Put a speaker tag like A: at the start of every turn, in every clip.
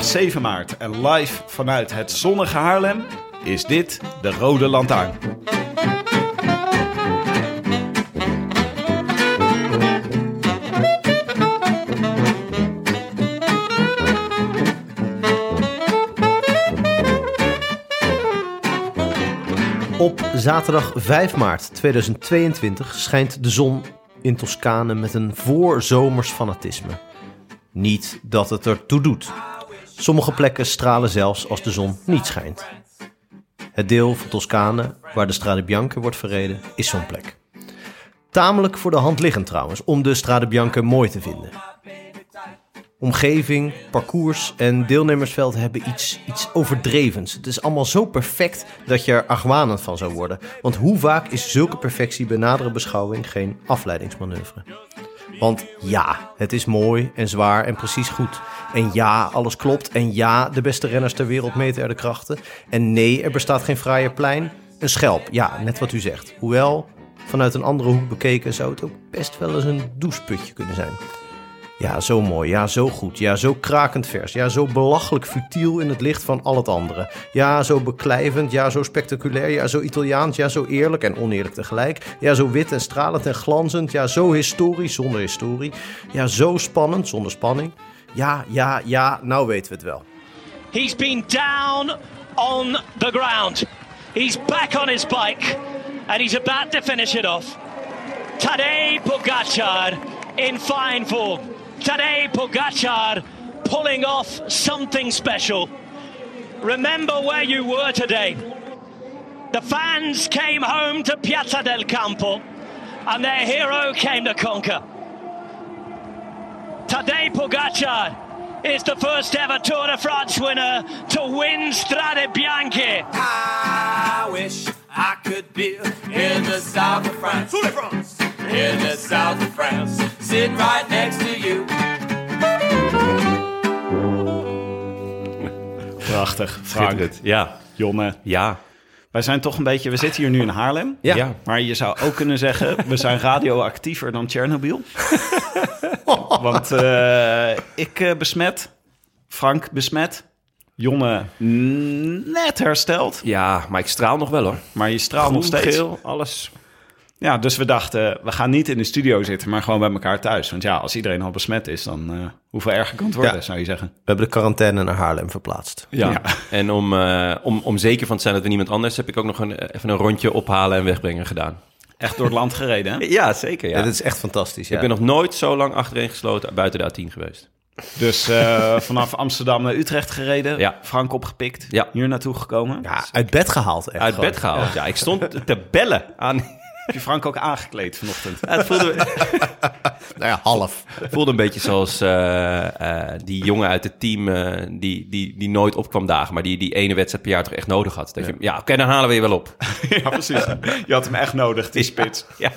A: Is maandag 7 maart en live vanuit het zonnige Haarlem is dit de Rode Lantaarn.
B: Op zaterdag 5 maart 2022 schijnt de zon in Toscane met een voorzomers fanatisme. Niet dat het ertoe doet. Sommige plekken stralen zelfs als de zon niet schijnt. Het deel van Toscane waar de Strade Bianca wordt verreden is zo'n plek. Tamelijk voor de hand liggend trouwens om de Strade Bianca mooi te vinden. Omgeving, parcours en deelnemersveld hebben iets, iets overdrevens. Het is allemaal zo perfect dat je er argwanend van zou worden. Want hoe vaak is zulke perfectie bij nadere beschouwing geen afleidingsmanoeuvre? Want ja, het is mooi en zwaar en precies goed. En ja, alles klopt. En ja, de beste renners ter wereld meten er de krachten. En nee, er bestaat geen fraaie plein. Een schelp, ja, net wat u zegt. Hoewel, vanuit een andere hoek bekeken zou het ook best wel eens een doucheputje kunnen zijn. Ja, zo mooi. Ja, zo goed. Ja, zo krakend vers. Ja, zo belachelijk futiel in het licht van al het andere. Ja, zo beklijvend. Ja, zo spectaculair. Ja, zo Italiaans. Ja, zo eerlijk en oneerlijk tegelijk. Ja, zo wit en stralend en glanzend. Ja, zo historisch zonder historie. Ja, zo spannend zonder spanning. Ja, ja, ja, nou weten we het wel.
C: He's been down on the ground. He's back on his bike and he's about to finish it off. Tadej Pogacar in fine form. Tadej Pogacar pulling off something special. Remember where you were today. The fans came home to Piazza del Campo and their hero came to conquer. Tadej Pogacar is the first ever Tour de France winner to win Strade Bianche.
D: I wish I could be in the south of France. In the south of France. Sitting right next to you.
A: Prachtig.
E: Frank.
A: Frank,
E: Ja,
A: Jonne.
E: ja,
A: Wij zijn toch een beetje, we zitten hier nu in Haarlem.
E: ja.
B: Ja.
A: Maar je zou ook kunnen zeggen, we zijn radioactiever dan Tsjernobyl. Want eh, ik eh, besmet, Frank besmet, Jonne net hersteld,
E: Ja, maar ik straal nog wel hoor.
A: maar je straalt nog
E: Groen,
A: steeds.
E: geel, alles.
A: Ja, dus we dachten, we gaan niet in de studio zitten, maar gewoon bij elkaar thuis. Want ja, als iedereen al besmet is, dan eh, hoeveel erger kan het worden,
B: Ja.
A: zou je zeggen.
B: We hebben de quarantaine naar Haarlem verplaatst.
E: Ja.
A: Ja.
E: En om, eh, om, om zeker van te zijn dat we niemand anders, heb ik ook nog een, even een rondje ophalen en wegbrengen gedaan.
A: Echt door het land gereden, hè?
E: Ja, zeker. Ja.
B: Ja, dat is echt fantastisch. Ja.
E: Ik ben nog nooit zo lang achtereen gesloten buiten de A10 geweest.
A: Dus eh, vanaf Amsterdam naar Utrecht gereden,
E: Ja.
A: Frank opgepikt,
E: Ja.
A: hier naartoe gekomen.
B: ja, uit bed gehaald. Echt
E: Uit
B: gewoon.
E: bed gehaald. Ja. ik stond te bellen aan.
A: Heb je Frank ook aangekleed vanochtend?
E: Ja, het voelde,
B: Nou ja, half.
E: voelde een beetje zoals eh, eh, die jongen uit het team eh, die, die, die nooit opkwam dagen, maar die die ene wedstrijd per jaar toch echt nodig had. Dat je, ja, oké, dan halen we je wel op.
A: ja, precies. Je had hem echt nodig, die spits.
E: Ja,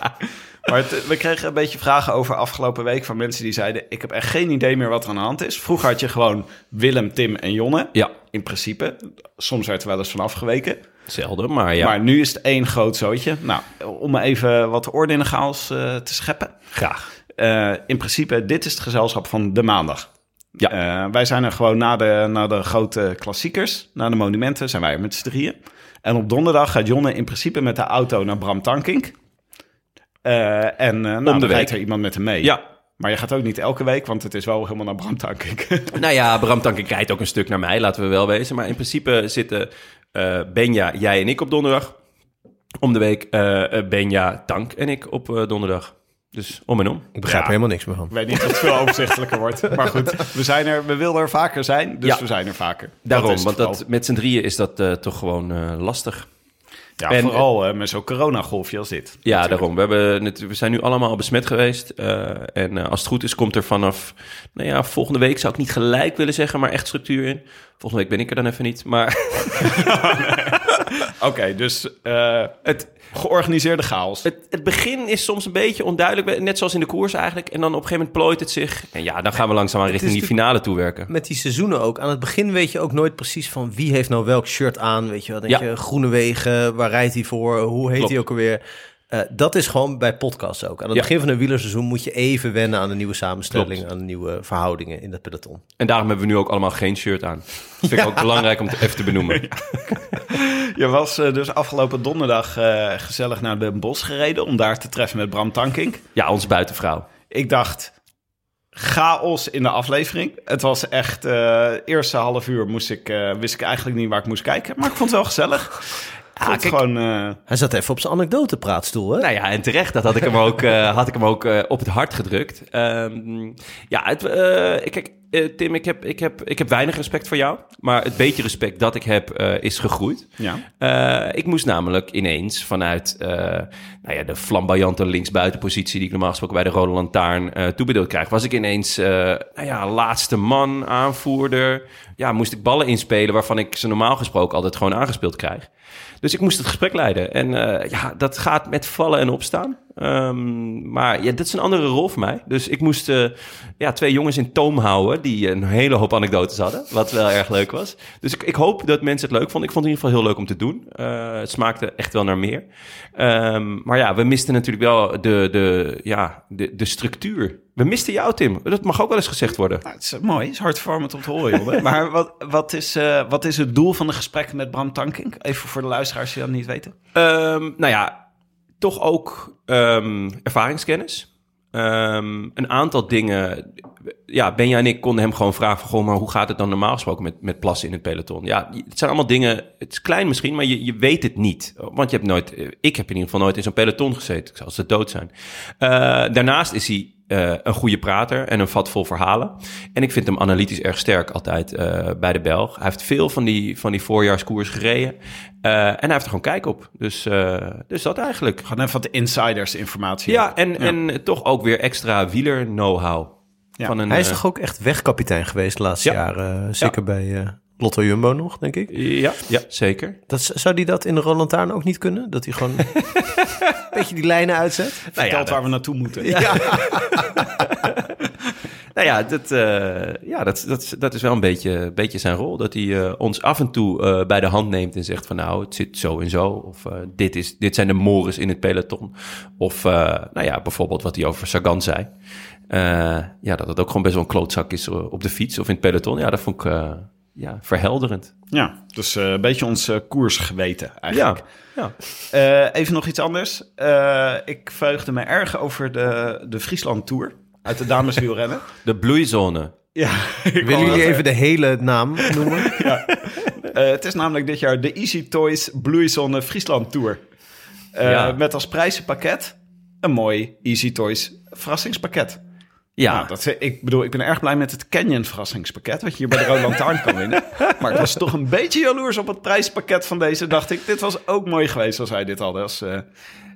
A: Maar het- we kregen een beetje vragen over afgelopen week van mensen die zeiden... ik heb echt geen idee meer wat er aan de hand is. Vroeger had je gewoon Willem, Tim en Jonne.
E: ja.
A: In principe. Soms werd er wel eens van afgeweken.
E: Zelden, maar ja.
A: Maar nu is het één groot zootje. Nou, om even wat orde in de chaos eh, te scheppen.
E: graag.
A: Eh, in principe, dit is het gezelschap van de maandag. Ja. Eh, wij zijn er gewoon na de, na de grote klassiekers, na de monumenten, zijn wij met z'n drieën. En op donderdag gaat Jonne in principe met de auto naar Bram Tankink. En nou, dan rijdt er iemand met hem mee.
E: Ja,
A: Maar je gaat ook niet elke week, want het is wel helemaal naar Bram Tankink.
E: Nou ja, Bram Tankink rijdt ook een stuk naar mij, laten we wel wezen. Maar in principe zitten Benja, jij en ik op donderdag. Om de week eh, eh, Benja, Tank en ik op eh, donderdag. Dus om en om.
B: Ik begrijp
A: Ja.
B: er helemaal niks meer van.
A: Ik weet niet of het veel overzichtelijker wordt. Maar goed, we, zijn er, we willen er vaker zijn, dus
E: Ja.
A: we zijn er vaker.
E: Daarom,
A: Dat
E: want dat, met z'n drieën is dat eh, toch gewoon eh, lastig.
A: Ja,
E: en-
A: vooral eh, met zo'n coronagolfje als dit.
E: Ja, daarom. We, hebben, het- we zijn nu allemaal besmet geweest. eh, en eh, als het goed is, komt er vanaf... Nou ja, volgende week zou ik niet gelijk willen zeggen, maar echt structuur in. Volgende week ben ik er dan even niet. Maar
A: Oké, dus eh, het georganiseerde chaos.
E: het, het begin is soms een beetje onduidelijk. Net zoals in de koers eigenlijk. En dan op een gegeven moment plooit het zich. En ja, dan gaan we langzaamaan richting die finale toewerken.
B: Met die seizoenen ook. Aan het begin weet je ook nooit precies van wie heeft nou welk shirt aan. Weet je wel, denk
E: Ja.
B: je, Groenewegen, waar rijdt hij voor? Hoe heet hij ook alweer? Eh, dat is gewoon bij podcasts ook. Aan het
E: Ja.
B: begin van een wielerseizoen moet je even wennen aan de nieuwe samenstelling,
E: Klopt.
B: aan de nieuwe verhoudingen in dat peloton.
E: En daarom hebben we nu ook allemaal geen shirt aan. Dat vind ik ook belangrijk om te, even te benoemen.
A: Je was eh, dus afgelopen donderdag eh, gezellig naar Den Bosch gereden... om daar te treffen met Bram Tankink.
E: Ja, onze buitenvrouw.
A: Ik dacht, chaos in de aflevering. Het was echt, eh eerste half uur moest ik, eh, wist ik eigenlijk niet waar ik moest kijken. Maar ik vond het wel gezellig. Ja,
E: kijk-
A: gewoon... eh,
B: Hij zat even op zijn anekdotepraatstoel, hè?
E: Nou ja, en terecht, dat had ik hem ook, eh, had ik hem ook eh, op het hart gedrukt. Ehm, ja, het, eh, kijk, Tim, ik heb, ik, heb, ik heb weinig respect voor jou. Maar het beetje respect dat ik heb, eh, is gegroeid.
A: ja.
E: Eh, ik moest namelijk ineens vanuit eh, nou ja, de flamboyante linksbuitenpositie... die ik normaal gesproken bij de Rode Lantaarn eh toebedeeld krijg... was ik ineens eh, nou ja, laatste man, aanvoerder. Ja, moest ik ballen inspelen waarvan ik ze normaal gesproken altijd gewoon aangespeeld krijg. Dus ik moest het gesprek leiden. En eh, ja, dat gaat met vallen en opstaan. Ehm, maar ja, dit is een andere rol voor mij. Dus ik moest eh, ja, twee jongens in toom houden... die een hele hoop anekdotes hadden. Wat wel erg leuk was. Dus ik, ik hoop dat mensen het leuk vonden. Ik vond het in ieder geval heel leuk om te doen. Eh, het smaakte echt wel naar meer. Ehm, maar ja, we misten natuurlijk wel de, de, ja, de, de structuur. We misten jou, Tim. Dat mag ook wel eens gezegd worden.
A: Nou, het is mooi, het is hartverwarmend om te horen, joh. maar wat, wat, is, eh, wat is het doel van de gesprekken met Bram Tankink? Even voor de luisteraars die dat niet weten.
E: Ehm, nou ja, toch ook ehm, ervaringskennis. Ehm, een aantal dingen. Ja, Benja en ik konden hem gewoon vragen: van, goh, maar hoe gaat het dan normaal gesproken met, met plassen in het peloton? Ja, het zijn allemaal dingen. Het is klein misschien, maar je, je weet het niet. Want je hebt nooit. Ik heb in ieder geval nooit in zo'n peloton gezeten. Ik zou ze dood zijn. Eh, daarnaast is hij eh, een goede prater en een vat vol verhalen. En ik vind hem analytisch erg sterk altijd eh, bij de Belg. Hij heeft veel van die, van die voorjaarskoers gereden. Eh, en hij heeft er gewoon kijk op. Dus, eh, dus dat eigenlijk.
A: Gewoon even wat insiders informatie.
E: Ja, en, en toch ook weer extra wieler know-how.
A: Ja.
E: Van een,
B: Hij is
E: eh,
B: toch ook echt wegkapitein geweest de laatste
E: Ja.
B: jaren? eh, zeker bij eh, Lotto Jumbo nog, denk ik.
E: Ja, ja, zeker.
B: Dat, zou die dat in de Roland Lantaarn ook niet kunnen? Dat hij gewoon een beetje die lijnen uitzet?
A: Vertelt
E: Nou ja,
A: waar we naartoe moeten.
E: Nou ja, dat, eh, ja dat, dat, dat is wel een beetje, beetje zijn rol. Dat hij eh, ons af en toe eh, bij de hand neemt en zegt van nou, het zit zo en zo. Of eh, dit, is, dit zijn de mores in het peloton. Of eh, nou ja, bijvoorbeeld wat hij over Sagan zei. Eh, ja, dat het ook gewoon best wel een klootzak is eh, op de fiets of in het peloton. Ja, dat vond ik eh, ja, verhelderend.
A: Ja, dus eh, een beetje ons eh, koers geweten
E: Ja,
A: eigenlijk.
E: ja.
A: Eh, even nog iets anders. Eh, ik verheugde me erg over de, de Friesland Tour uit de dameswielrennen.
E: de bloeizone.
A: ja, ik
B: Willen jullie even de hele naam noemen?
A: Eh, het is namelijk dit jaar de Easy Toys Bloeizone Friesland Tour. Eh,
E: Ja.
A: Met als prijzenpakket een mooi Easy Toys verrassingspakket.
E: Ja,
A: Nou, dat, ik bedoel, ik ben erg blij met het Canyon verrassingspakket... wat je hier bij de Rode Lantaarn kan winnen. Maar ik was toch een beetje jaloers op het prijspakket van deze. Dacht ik, dit was ook mooi geweest als wij dit hadden als, eh,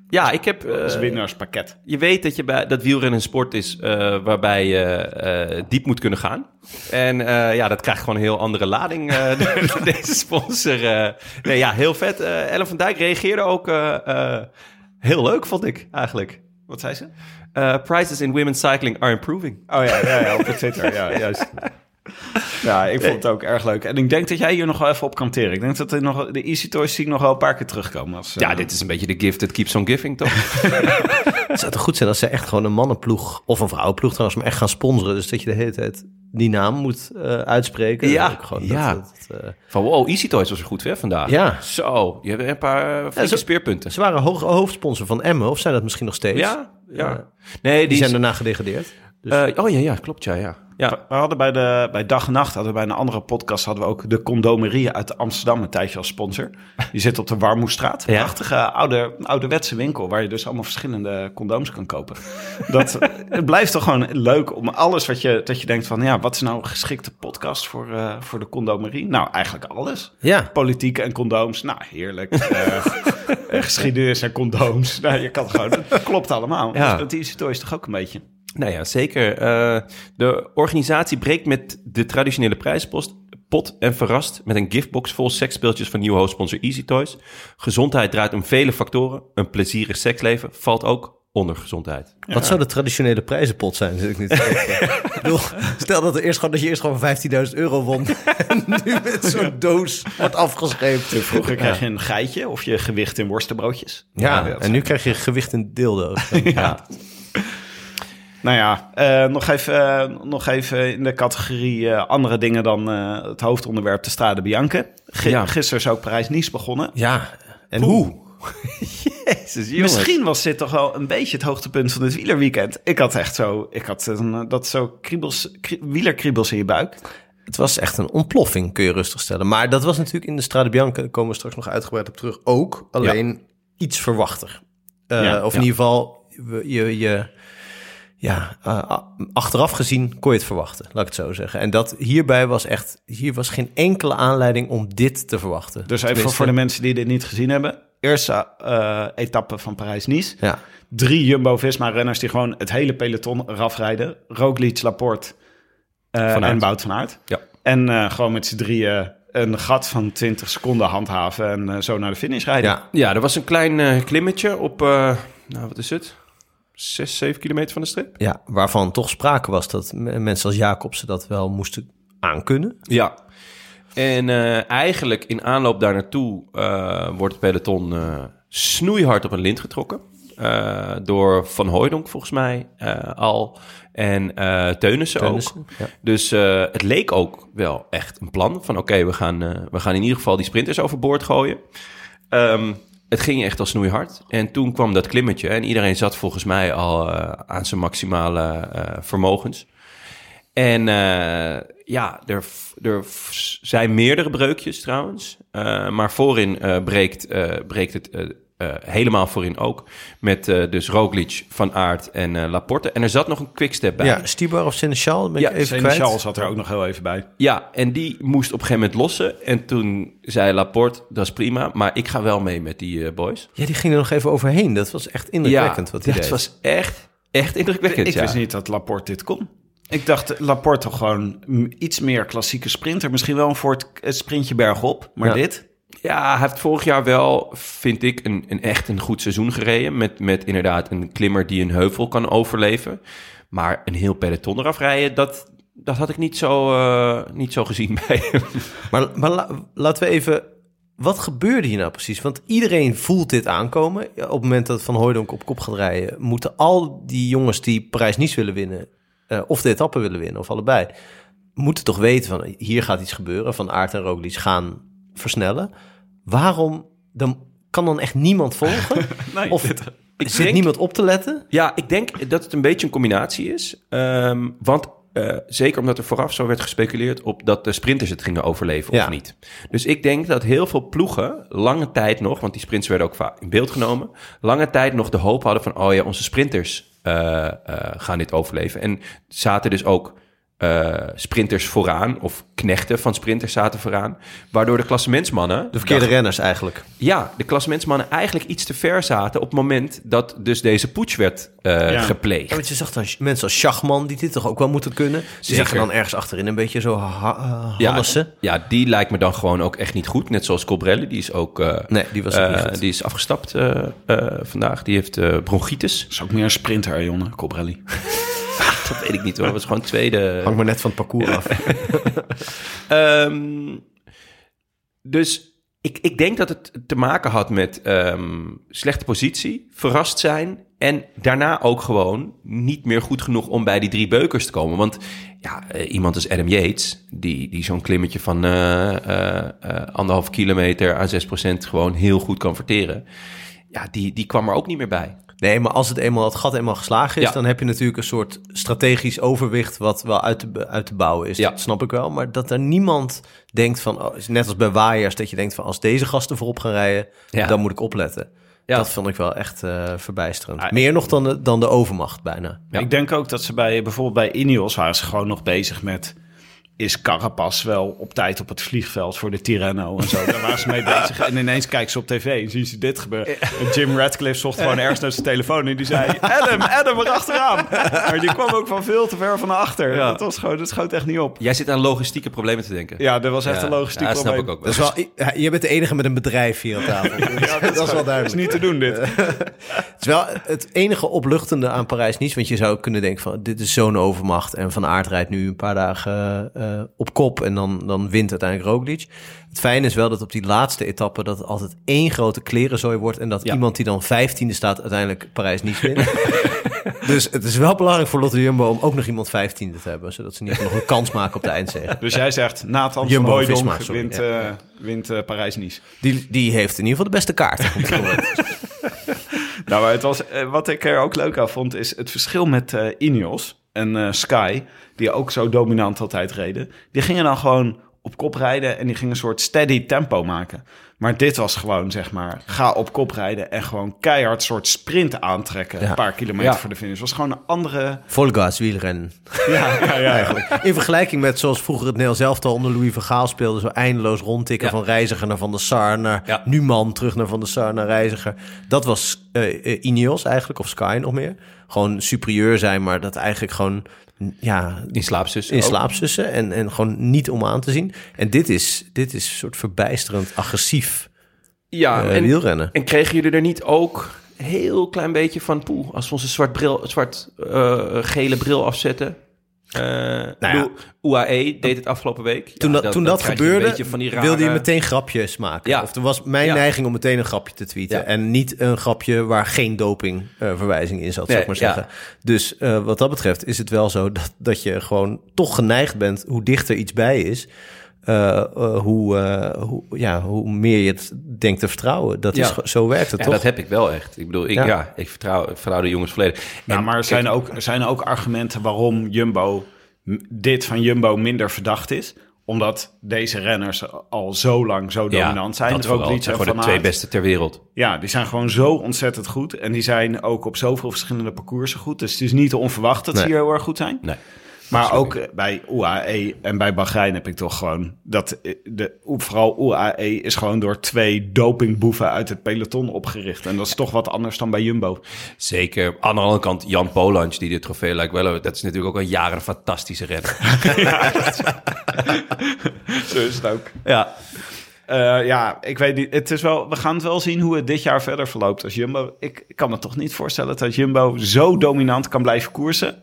E: ja ik heb... eh,
A: als winnaarspakket.
E: Je weet dat, je bij, dat wielrennen een sport is eh, waarbij je eh, diep moet kunnen gaan. En eh, ja, dat krijgt gewoon een heel andere lading, eh, door deze sponsor. eh. nee, ja, heel vet. Eh Ellen van Dijk reageerde ook eh, eh, heel leuk, vond ik eigenlijk.
A: Wat zei ze?
E: Eh, prices in women's cycling are improving.
A: Oh ja, ja, ja op Twitter. Ja, juist. Ja, ik vond het ook erg leuk. En ik denk dat jij hier nog wel even op kan teren. Ik denk dat er nog, de Easy Toys zie ik nog wel een paar keer terugkomen. Als,
E: Ja,
A: eh,
E: dit is een beetje de gift that keeps on giving, toch?
B: Het zou toch goed zijn als ze echt gewoon een mannenploeg, of een vrouwenploeg trouwens, maar echt gaan sponsoren. Dus dat je de hele tijd die naam moet eh, uitspreken.
E: Ja,
B: gewoon
E: ja.
B: Dat, dat, eh,
E: Van wow, Easy Toys was er goed ver vandaag.
B: Ja.
E: Zo, je hebt een paar
B: zo-
E: speerpunten.
B: ze waren hoog, hoofdsponsor van Emmen, of zijn dat misschien nog steeds?
E: Ja, ja.
B: Eh,
E: nee,
B: die,
E: die,
B: zijn daarna gedegradeerd.
E: Eh, oh ja, ja, klopt, ja, ja. ja.
A: We hadden bij, de, bij Dag en Nacht, hadden we bij een andere podcast, hadden we ook de condomerie uit Amsterdam een tijdje als sponsor. Die zit op de Warmoestraat.
E: Ja.
A: Prachtige oude, ouderwetse winkel waar je dus allemaal verschillende condooms kan kopen. Dat, het blijft toch gewoon leuk om alles wat je, dat je denkt van, ja, wat is nou een geschikte podcast voor, eh, voor de condomerie? Nou, eigenlijk alles.
B: Ja,
A: Politiek en condooms, nou heerlijk. Eh, geschiedenis en condooms, nou, je kan gewoon, het klopt allemaal.
E: Ja.
A: Dus dat is toch ook een beetje.
E: Nou ja, zeker. Eh, de organisatie breekt met de traditionele prijzenpost pot en verrast met een giftbox vol seksspeeltjes van nieuwe hoofdsponsor Easy Toys. Gezondheid draait om vele factoren. Een plezierig seksleven valt ook onder gezondheid.
B: wat zou de traditionele prijzenpot zijn? Zit ik bedoel, stel dat, er eerst gewoon, dat je eerst gewoon 15.000 euro won. en nu met zo'n doos wordt afgescheept.
A: Vroeger kreeg je een geitje of je gewicht in worstenbroodjes.
B: Ja,
A: dat-
B: en nu krijg je gewicht in dildo's.
A: Ja. Nou ja, eh, nog, even, eh, nog even in de categorie eh, andere dingen dan eh, het hoofdonderwerp de Strade Bianche. G-
E: Ja.
A: Gisteren is ook Parijs-Nice begonnen.
B: Ja, en hoe?
E: Jezus,
A: Misschien was dit toch wel een beetje het hoogtepunt van dit wielerweekend. Ik had echt zo, ik had een, dat zo kriebels, krie- wielerkriebels in je buik.
B: Het was echt een ontploffing, kun je rustig stellen. Maar dat was natuurlijk in de Strade Bianca, daar komen we straks nog uitgebreid op terug, ook. Alleen iets verwachter. Eh,
A: Ja,
B: of in ieder geval, we- je, je, ja, eh, achteraf gezien kon je het verwachten, laat ik het zo zeggen. En dat hierbij was echt, hier was geen enkele aanleiding om dit te verwachten.
A: Dus even
B: Tenminste,
A: voor de mensen die dit niet gezien hebben. Eerste eh, etappe van Parijs-Nice.
B: Ja,
A: Drie Jumbo-Visma-renners die gewoon het hele peloton eraf rijden. Roglic, Laporte eh, en Wout van Aert.
E: Ja.
A: En eh, gewoon met z'n drieën een gat van 20 seconden handhaven en eh, zo naar de finish rijden.
B: ja,
E: Ja, er was een klein klimmetje op, eh, nou wat is het? 6, 7 kilometer van de streep.
B: ja, waarvan toch sprake was dat mensen als Jacobsen dat wel moesten aankunnen.
E: Ja. En eh, eigenlijk in aanloop daar naartoe eh, wordt het peloton eh, snoeihard op een lint getrokken. Eh, door Van Hooijdonk volgens mij eh, al. En eh Teunissen, ook.
B: Teunissen, ja.
E: Dus eh, het leek ook wel echt een plan. Van oké, we, gaan, eh, we gaan in ieder geval die sprinters overboord gooien. Ehm, het ging echt al snoeihard. En toen kwam dat klimmetje. En iedereen zat volgens mij al eh, aan zijn maximale eh, vermogens. En eh, ja, er, er zijn meerdere breukjes trouwens. Maar voorin breekt, breekt het eh, helemaal voorin ook. Met eh, dus Roglic, Van Aert en eh, Laporte. En er zat nog een quickstep bij.
B: Ja, Stibar of Seneschal, ben
E: Ja,
B: ik even
A: Seneschal
B: kwijt.
A: zat er ook nog heel even bij.
E: Ja, en die moest op een gegeven moment lossen. En toen zei Laporte, dat is prima, maar ik ga wel mee met die boys.
B: Ja, die ging er nog even overheen. Dat was echt indrukwekkend wat hij
E: dat
B: deed.
E: was echt, echt indrukwekkend.
A: Ik
E: ja.
A: wist niet dat Laporte dit kon. Ik dacht, Laporte toch gewoon iets meer klassieke sprinter. Misschien wel een voor het het sprintje bergop. Maar
B: Ja.
A: dit?
E: Ja, hij heeft vorig jaar wel, vind ik, een, een echt een goed seizoen gereden. Met, met inderdaad een klimmer die een heuvel kan overleven. Maar een heel peloton eraf rijden, dat, dat had ik niet zo, eh, niet zo gezien bij.
B: Maar, maar la- laten we even... Wat gebeurde hier nou precies? Want iedereen voelt dit aankomen. Op het moment dat Van Hooijdonk op kop gaat rijden... moeten al die jongens die Parijs-Nice willen winnen... eh, of de etappe willen winnen, of allebei... moeten toch weten van hier gaat iets gebeuren. Van Aert en Roglic gaan versnellen. Waarom dan, kan dan echt niemand volgen?
A: Nee,
B: of
A: dit-
E: Ik
B: zit
E: denk-
B: niemand op te letten?
E: Ja, ik denk dat het een beetje een combinatie is. Ehm, want eh, zeker omdat er vooraf zo werd gespeculeerd op dat de sprinters het gingen overleven
B: Ja.
E: of niet. Dus ik denk dat heel veel ploegen lange tijd nog, want die sprints werden ook vaak in beeld genomen, lange tijd nog de hoop hadden van, oh ja, onze sprinters eh, eh, gaan dit overleven. En zaten dus ook eh, sprinters vooraan, of knechten van sprinters zaten vooraan, waardoor de klassementsmannen...
B: De verkeerde renners eigenlijk.
E: Ja, de klassementsmannen eigenlijk iets te ver zaten op het moment dat dus deze putsch werd eh,
A: Ja.
E: gepleegd.
B: Ja, want je zag dan mensen als Schachman, die dit toch ook wel moeten kunnen. Die
E: Zeker.
B: zeggen dan ergens achterin een beetje zo ha
E: Ja, ja, die lijkt me dan gewoon ook echt niet goed. Net zoals Colbrelli, die is ook... eh,
B: Nee, die was.
E: Die is afgestapt eh, eh, vandaag. Die heeft eh, bronchitis.
A: is ook meer een sprinter, Jonne, Cobrelli.
E: Dat weet ik niet hoor. Dat was gewoon tweede...
B: Hangt maar net van het parcours af.
E: Ehm, dus ik, ik denk dat het te maken had met ehm, slechte positie, verrast zijn en daarna ook gewoon niet meer goed genoeg om bij die drie beukers te komen. Want ja, eh, iemand als Adam Yates, die, die zo'n klimmetje van eh, eh, anderhalf kilometer aan 6% gewoon heel goed kan verteren. Ja, die, die kwam er ook niet meer bij.
B: Nee, maar als het eenmaal het gat eenmaal geslagen is,
E: Ja.
B: dan heb je natuurlijk een soort strategisch overwicht wat wel uit te, uit te bouwen is.
E: Ja.
B: Dat snap ik wel. Maar dat er niemand denkt van, oh, net als bij waaiers, dat je denkt van als deze gasten voorop gaan rijden,
E: Ja.
B: dan moet ik opletten.
E: Ja.
B: Dat vond ik wel echt eh, verbijsterend.
A: Ah,
B: Meer nog dan de, dan de overmacht bijna.
E: Ja.
A: Ik denk ook dat ze bij bijvoorbeeld bij Ineos waren ze gewoon nog bezig met is Carapaz wel op tijd op het vliegveld voor de Tirreno en zo. Daar waren ze mee bezig. En ineens kijken ze op tv en zien ze dit gebeuren. En Jim Radcliffe zocht gewoon ergens naar zijn telefoon en die zei... Adam, Adam, erachteraan. Maar die kwam ook van veel te ver van achter.
E: Ja.
A: Dat, was gewoon, dat schoot echt niet op.
E: Jij zit aan logistieke problemen te denken.
A: Ja, dat was echt
E: Ja,
A: een logistiek
E: ja, snap
A: probleem.
E: ik ook wel.
B: Dat is wel, je bent de enige met een bedrijf hier aan tafel. dat, is wel
A: Dat
B: duidelijk.
A: is niet te doen, dit.
B: Het is wel het enige opluchtende aan Parijs-Nice. Want je zou ook kunnen denken van, dit is zo'n overmacht. En Van Aert rijdt nu een paar dagen eh, op kop en dan, dan wint uiteindelijk Roglic. Het fijne is wel dat op die laatste etappe dat het altijd één grote klerenzooi wordt. En dat
E: Ja.
B: iemand die dan vijftiende staat uiteindelijk Parijs-Nice wint. dus het is wel belangrijk voor Lotte Jumbo om ook nog iemand vijftiende te hebben. Zodat ze niet nog een kans maken op de eindzege.
A: Dus jij zegt, Nathan
B: Jumbo
A: van wint,
B: ja.
A: eh, wint eh, Parijs-Nice.
B: Die, die heeft in ieder geval de beste kaart.
A: Nou, maar het was, wat ik er ook leuk aan vond, is het verschil met Ineos en eh, Sky, die ook zo dominant altijd reden. Die gingen dan gewoon op kop rijden en die gingen een soort steady tempo maken. Maar dit was gewoon, zeg maar, ga op kop rijden en gewoon keihard soort sprint aantrekken.
B: Ja.
A: Een paar kilometer
E: Ja.
A: voor de finish. Het was gewoon een andere...
B: Volgas wielrennen.
A: Ja, ja, ja.
B: eigenlijk. In vergelijking met zoals vroeger het Nederlands elftal onder Louis van Gaal speelde. Zo eindeloos rondtikken van Reiziger naar Van der Sar. Naar. Numan terug naar Van der Sar naar Reiziger. Dat was eh, Ineos eigenlijk, of Sky nog meer. Gewoon superieur zijn, maar dat eigenlijk gewoon... Ja,
E: In slaapzus.
B: in
E: ook.
B: slaap zussen en, en gewoon niet om aan te zien. En dit is, dit is een soort verbijsterend agressief
E: Ja,
B: eh,
E: en,
B: wielrennen.
E: en kregen jullie er niet ook een heel klein beetje van poe als we onze zwart bril, zwart eh, gele bril afzetten? Eh
B: ja.
E: bedoel, UAE deed het afgelopen week.
B: Toen
E: Ja,
B: dat, toen dat
E: je
B: gebeurde, wilde je meteen grapjes maken.
E: Ja.
B: Of er was mijn neiging om meteen een grapje te tweeten. En niet een grapje waar geen dopingverwijzing in zat, zou ik maar
E: Nee, ja.
B: zeggen. Dus eh, wat dat betreft is het wel zo dat, dat je gewoon toch geneigd bent... hoe dichter iets bij is... eh, eh, hoe, eh, hoe, ja, hoe meer je het denkt te vertrouwen. Dat is,
E: Ja.
B: zo werkt het
E: Ja,
B: toch?
E: dat heb ik wel echt. Ik bedoel, ik,
B: Ja.
E: ja. ik, vertrouw, ik vertrouw de jongens volledig.
A: Ja,
E: En
A: maar er
E: kijk,
A: zijn, ook, er zijn ook argumenten waarom Jumbo dit van Jumbo minder verdacht is. Omdat deze renners al zo lang zo
E: ja,
A: dominant zijn.
E: Dat vooral. Zijn gewoon de
A: Van
E: twee beste ter wereld.
A: Ja, die zijn gewoon zo ontzettend goed. En die zijn ook op zoveel verschillende parcoursen goed. Dus het is niet te onverwacht dat ze hier heel erg goed zijn.
E: Nee.
A: Maar ook eh, bij UAE en bij Bahrein heb ik toch gewoon dat eh, de, vooral UAE is gewoon door twee dopingboeven uit het peloton opgericht. En dat is toch wat anders dan bij Jumbo.
E: Zeker. Aan de andere kant, Jan Polansch, die dit trofee lijkt wel... Dat is natuurlijk ook al jaren een fantastische renner.
A: Zo is het ook. Ja. Eh, ja, ik weet niet. Het is wel, we gaan het wel zien hoe het dit jaar verder verloopt als Jumbo. Ik, ik kan me toch niet voorstellen dat Jumbo zo dominant kan blijven koersen.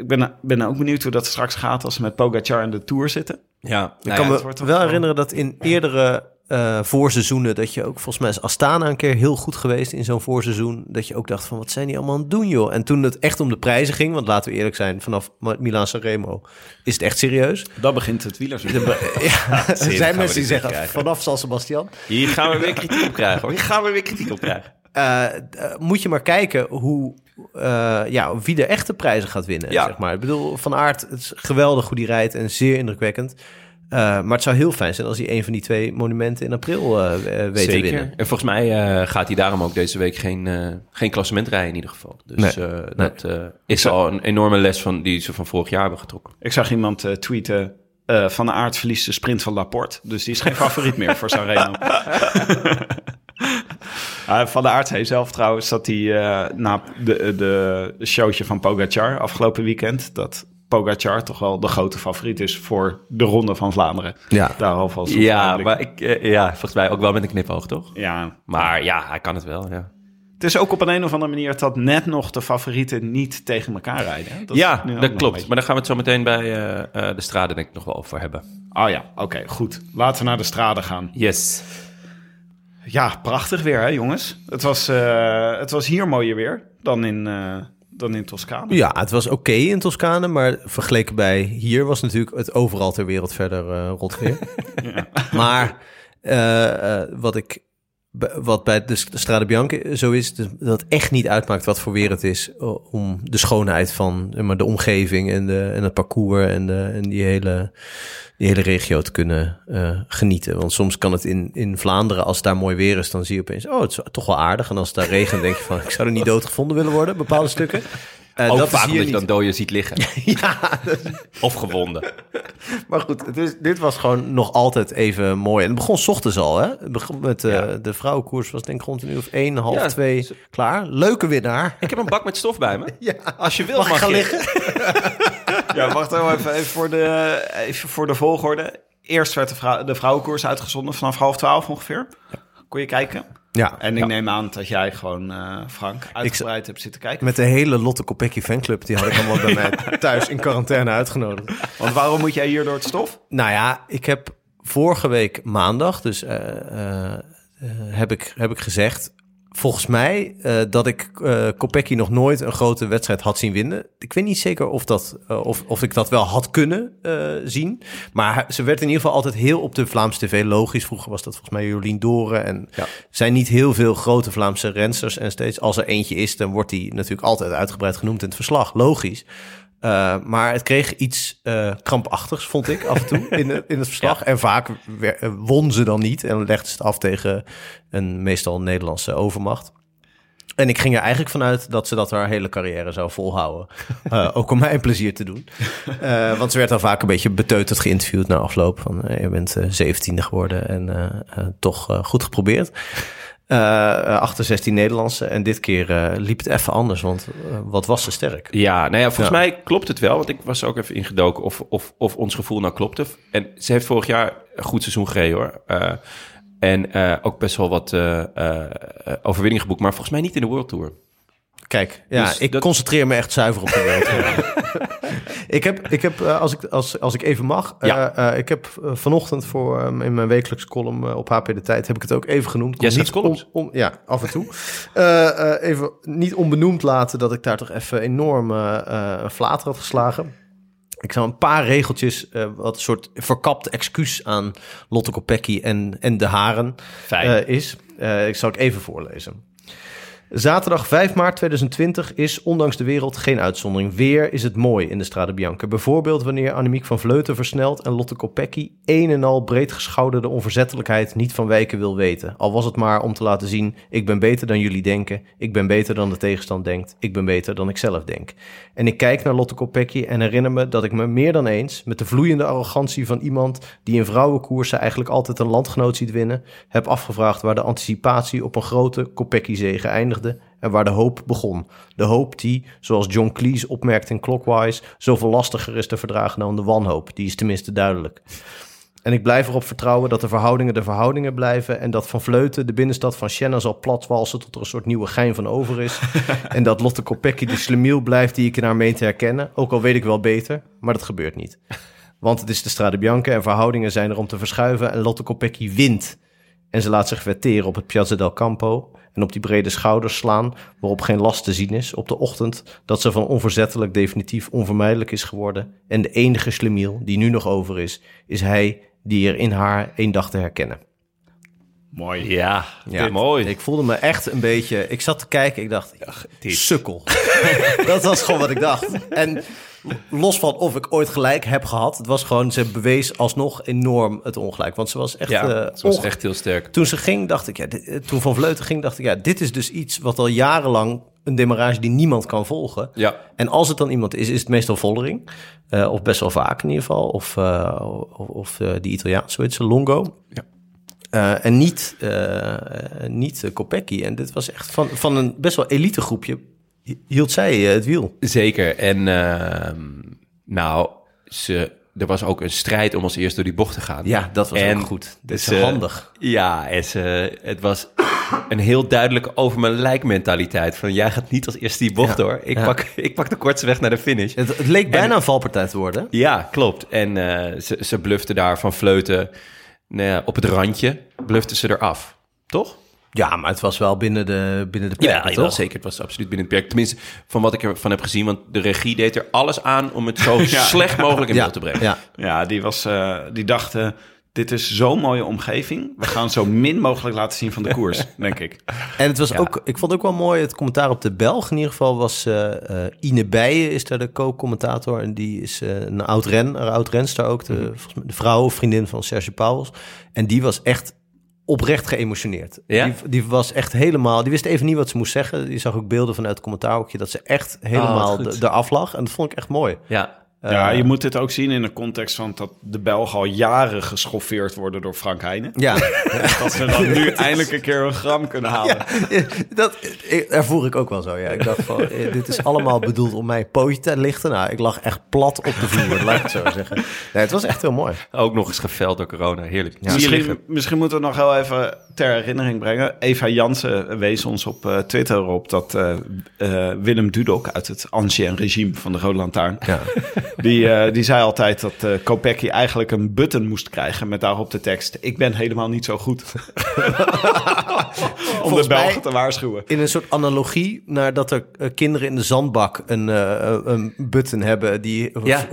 A: Ik ben, ben ook benieuwd hoe dat straks gaat als ze met Pogacar in de Tour zitten.
E: Ja,
B: Ik
E: nou
B: kan
E: ja,
B: me wel herinneren dat in eerdere eh, voorseizoenen... dat je ook, volgens mij is Astana een keer heel goed geweest in zo'n voorseizoen... dat je ook dacht van, wat zijn die allemaal aan het doen, joh? En toen het echt om de prijzen ging... want laten we eerlijk zijn, vanaf Milan Sanremo is het echt serieus.
A: Dat begint het wielerseizoen.
B: Ja, er zijn mensen die zeggen,
E: krijgen.
B: vanaf San Sebastian...
E: Hier gaan we weer kritiek op krijgen. Hoor. Hier gaan we weer kritiek op krijgen.
B: eh, eh, moet je maar kijken hoe, eh, ja, wie de echte prijzen gaat winnen.
E: Ja.
B: Zeg maar. Ik bedoel, Van Aert, het is geweldig hoe die rijdt en zeer indrukwekkend. Eh, maar het zou heel fijn zijn als hij een van die twee monumenten in april eh, eh, weet te
E: Zeker.
B: winnen.
E: En volgens mij eh, gaat hij daarom ook deze week geen, eh, geen klassement rijden in ieder geval. Dus
B: Nee.
E: eh, dat eh, is al een enorme les van, die ze van vorig jaar hebben getrokken.
A: Ik zag iemand eh, tweeten... eh, van de aard verliest de sprint van Laporte. Dus die is geen favoriet meer voor Sanremo. Ah, van de Aert zei zelf trouwens dat hij eh, na de, de, showtje van Pogacar afgelopen weekend... dat Pogacar toch wel de grote favoriet is voor de Ronde van Vlaanderen.
B: Ja.
A: Daar alvast
E: Ja, maar ik, eh, ja, volgens mij ook wel met een knipoog, toch?
A: Ja,
E: Maar ja, hij kan het wel, ja.
A: het is ook op een, een of andere manier dat net nog de favorieten niet tegen elkaar rijden. hè? Dat is
E: ja, dat klopt. Maar daar gaan we het zo meteen bij eh, eh, de straden denk ik nog wel over hebben.
A: Oh ja, oké, goed. Laten we naar de straden gaan.
E: Yes.
A: Ja, prachtig weer, hè, jongens. Het was, eh, het was hier mooier weer dan in, eh, dan in Toscane.
B: Ja, het was oké in Toscane, maar vergeleken bij hier was natuurlijk het overal ter wereld verder eh rot weer. Maar wat ik wat bij de St- Strade Bianca zo is, dat het echt niet uitmaakt wat voor weer het is, om de schoonheid van maar, de omgeving en, de, en het parcours en, de, en die, hele, die hele regio te kunnen eh, genieten. Want soms kan het in, in Vlaanderen, als het daar mooi weer is, dan zie je opeens, oh, het is toch wel aardig. En als het daar regent, denk je van, ik zou er niet doodgevonden willen worden, bepaalde stukken. Eh,
E: Ook
B: dat
E: vaak omdat je dan dooien ziet liggen.
B: Ja,
E: Of gewonden.
B: Maar goed, is, dit was gewoon nog altijd even mooi. En het begon ochtends al, hè? Het begon met eh, de vrouwenkoers was denk ik rond een uur of één, half
E: Ja,
B: twee klaar. Leuke winnaar.
E: Ik heb een bak met stof bij me.
B: Ja.
E: Als je wil,
B: Mag gaan
E: je.
B: liggen?
A: Ja, wacht heel even, even, voor de, even voor de volgorde. Eerst werd de, vrou- de vrouwenkoers uitgezonden vanaf half twaalf ongeveer. Kon je kijken?
B: Ja,
A: En ik neem aan dat jij gewoon, eh, Frank, uitgebreid hebt zitten kijken.
B: met de hele Lotte Kopecky fanclub. Die had ik allemaal bij mij thuis in quarantaine uitgenodigd.
A: Want waarom moet jij hier door het stof?
B: Nou ja, ik heb vorige week maandag, dus eh, eh, heb, ik, heb ik gezegd... Volgens mij eh, dat ik eh Kopecky nog nooit een grote wedstrijd had zien winnen. Ik weet niet zeker of, dat, eh, of, of ik dat wel had kunnen zien. Maar ze werd in ieder geval altijd heel op de Vlaamse tv logisch. Vroeger was dat volgens mij Jolien Doren. En er zijn niet heel veel grote Vlaamse rensters. En steeds als er eentje is, dan wordt die natuurlijk altijd uitgebreid genoemd in het verslag. Logisch. Uh, maar het kreeg iets uh, krampachtigs, vond ik af en toe in, in het verslag. Ja. En vaak uh, won ze dan niet en legde ze het af tegen een meestal Nederlandse overmacht. En ik ging er eigenlijk vanuit dat ze dat haar hele carrière zou volhouden. uh, ook om mij een plezier te doen. Uh, want ze werd dan vaak een beetje beteuterd geïnterviewd na afloop. Van, uh, je bent zeventiende geworden en toch goed geprobeerd. Uh, achter 16 Nederlandse. En dit keer uh, liep het even anders, want wat was ze sterk.
E: Ja, nou ja, volgens ja. mij klopt het wel. Want ik was ook even ingedoken of, of, of ons gevoel nou klopte. En ze heeft vorig jaar een goed seizoen gereden hoor. en ook best wel wat overwinningen geboekt. Maar volgens mij niet in de World Tour.
B: Kijk, ja, dus ik dat... concentreer me echt zuiver op de wereld. ik heb, ik heb uh, als, ik, als, als ik even mag,
E: ja.
B: uh, uh, ik heb vanochtend voor um, in mijn wekelijkse column op HP De Tijd heb ik het ook even genoemd.
E: Jij columns?
B: Om, om, ja, af en toe. Eh, even niet onbenoemd laten dat ik daar toch even enorm een flater had geslagen. Ik zou een paar regeltjes, uh, wat een soort verkapt excuus aan Lotte Kopecky en, en de haren uh, is. Uh, ik zal ik even voorlezen. Zaterdag 5 maart 2020 is ondanks de wereld geen uitzondering. Weer is het mooi in de Strade Bianca. Bijvoorbeeld wanneer Annemiek van Vleuten versnelt en Lotte Kopecky een en al breedgeschouderde onverzettelijkheid niet van wijken wil weten. Al was het maar om te laten zien, ik ben beter dan jullie denken, ik ben beter dan de tegenstand denkt, ik ben beter dan ik zelf denk. En ik kijk naar Lotte Kopecky en herinner me dat ik me meer dan eens, met de vloeiende arrogantie van iemand die in vrouwenkoersen eigenlijk altijd een landgenoot ziet winnen, heb afgevraagd waar de anticipatie op een grote Kopecky-zege eindigde en waar de hoop begon. De hoop die, zoals John Cleese opmerkt in Clockwise, zoveel lastiger is te verdragen dan de wanhoop. Die is tenminste duidelijk. En ik blijf erop vertrouwen dat de verhoudingen de verhoudingen blijven. En dat Van Vleuten de binnenstad van Siena zal platwalsen tot er een soort nieuwe gein van over is. en dat Lotte Kopecky de slemiel blijft die ik in haar meen te herkennen. Ook al weet ik wel beter, maar dat gebeurt niet. Want het is de Strade Bianca en verhoudingen zijn er om te verschuiven. En Lotte Kopecky wint. En ze laat zich vetteren op het Piazza del Campo en op die brede schouders slaan waarop geen last te zien is op de ochtend dat ze van onverzettelijk definitief onvermijdelijk is geworden en de enige slemiel die nu nog over is, is hij die er in haar één dag te herkennen.
E: Mooi. Ja,
B: ja
E: mooi.
B: Ik voelde me echt een beetje... Ik zat te kijken, ik dacht, Ach, sukkel. dat was gewoon wat ik dacht. En los van of ik ooit gelijk heb gehad, het was gewoon, ze bewees alsnog enorm het ongelijk. Want ze was echt.
E: Ja, uh, ze was echt heel sterk.
B: Toen ze ging, dacht ik, ja, dit, toen Van Vleuten ging, dacht ik, ja, dit is dus iets wat al jarenlang een demarrage die niemand kan volgen.
E: Ja.
B: En als het dan iemand is, is het meestal Vollering. Uh, of best wel vaak in ieder geval. Of, uh, of, of uh, die Italiaans, zo heet ze, Longo.
E: Ja.
B: Uh, en niet, uh, niet Kopecky. En dit was echt van, van een best wel elite groepje. Hield zij het wiel?
E: Zeker. En ehm, nou, ze, er was ook een strijd om als eerst door die bocht te gaan.
B: Ja, dat was
E: en
B: ook goed. Is
E: ze,
B: handig.
E: Ja, en ze, het was een heel duidelijke over mijn lijk mentaliteit. Van jij gaat niet als eerste die bocht ja, door. Ik, ja. pak, ik pak de kortste weg naar de finish.
B: Het, het leek bijna en, een valpartij te worden.
E: Ja, klopt. En uh, ze, ze blufte daar van fleuten nou, op het randje. Blufte ze eraf. Toch?
B: Ja, maar het was wel binnen de, binnen de perken,
E: ja,
B: toch?
E: Ja, zeker. Het was absoluut binnen de perken. Tenminste, van wat ik ervan heb gezien. Want de regie deed er alles aan om het zo ja. slecht mogelijk in beeld te brengen.
B: Ja,
A: ja die, was, uh, die dacht... Uh, dit is zo'n mooie omgeving. We gaan zo min mogelijk laten zien van de koers, denk ik.
B: En het was
E: Ja.
B: ook, ik vond het ook wel mooi, het commentaar op de Belg in ieder geval was eh, Ine Bijen is daar de co-commentator. En die is eh, een oud ren, een oud renster ook, de, mij de vrouw of vriendin van Serge Pauwels. En die was echt oprecht geëmotioneerd.
E: Ja?
B: Die, die was echt helemaal, die wist even niet wat ze moest zeggen. Die zag ook beelden vanuit het commentaarhoekje dat ze echt helemaal
E: wat goed.
B: de- eraf lag. En dat vond ik echt mooi.
E: Ja,
A: Ja,
B: Eh,
A: je moet dit ook zien in de context van dat de Belgen al jaren geschoffeerd worden door Frank Heijnen.
B: Ja,
A: Dat ze dan nu eindelijk een keer een gram kunnen halen.
B: dat ervoer ik ook wel zo. Ja. Ik dacht van, eh, dit is allemaal bedoeld om mijn pootje te lichten. Nou, ik lag echt plat op de vloer, laat ik het zo zeggen. Nee, het was echt heel mooi.
E: ook nog eens geveld door corona. Heerlijk. Je
A: misschien, moeten we nog wel even ter herinnering brengen. Eva Jansen wees ons op eh, Twitter op dat Willem Dudok uit het ancien regime van de Rode Lantaarn...
B: Ja.
A: Die, eh, die zei altijd dat eh Kopecky eigenlijk een button moest krijgen met daarop de tekst... Ik ben helemaal niet zo goed. Om
B: Volgens
A: de Belgen
B: mij-
A: te waarschuwen.
B: In een soort analogie naar dat er eh, kinderen in de zandbak een, eh, een button hebben die
E: Ja.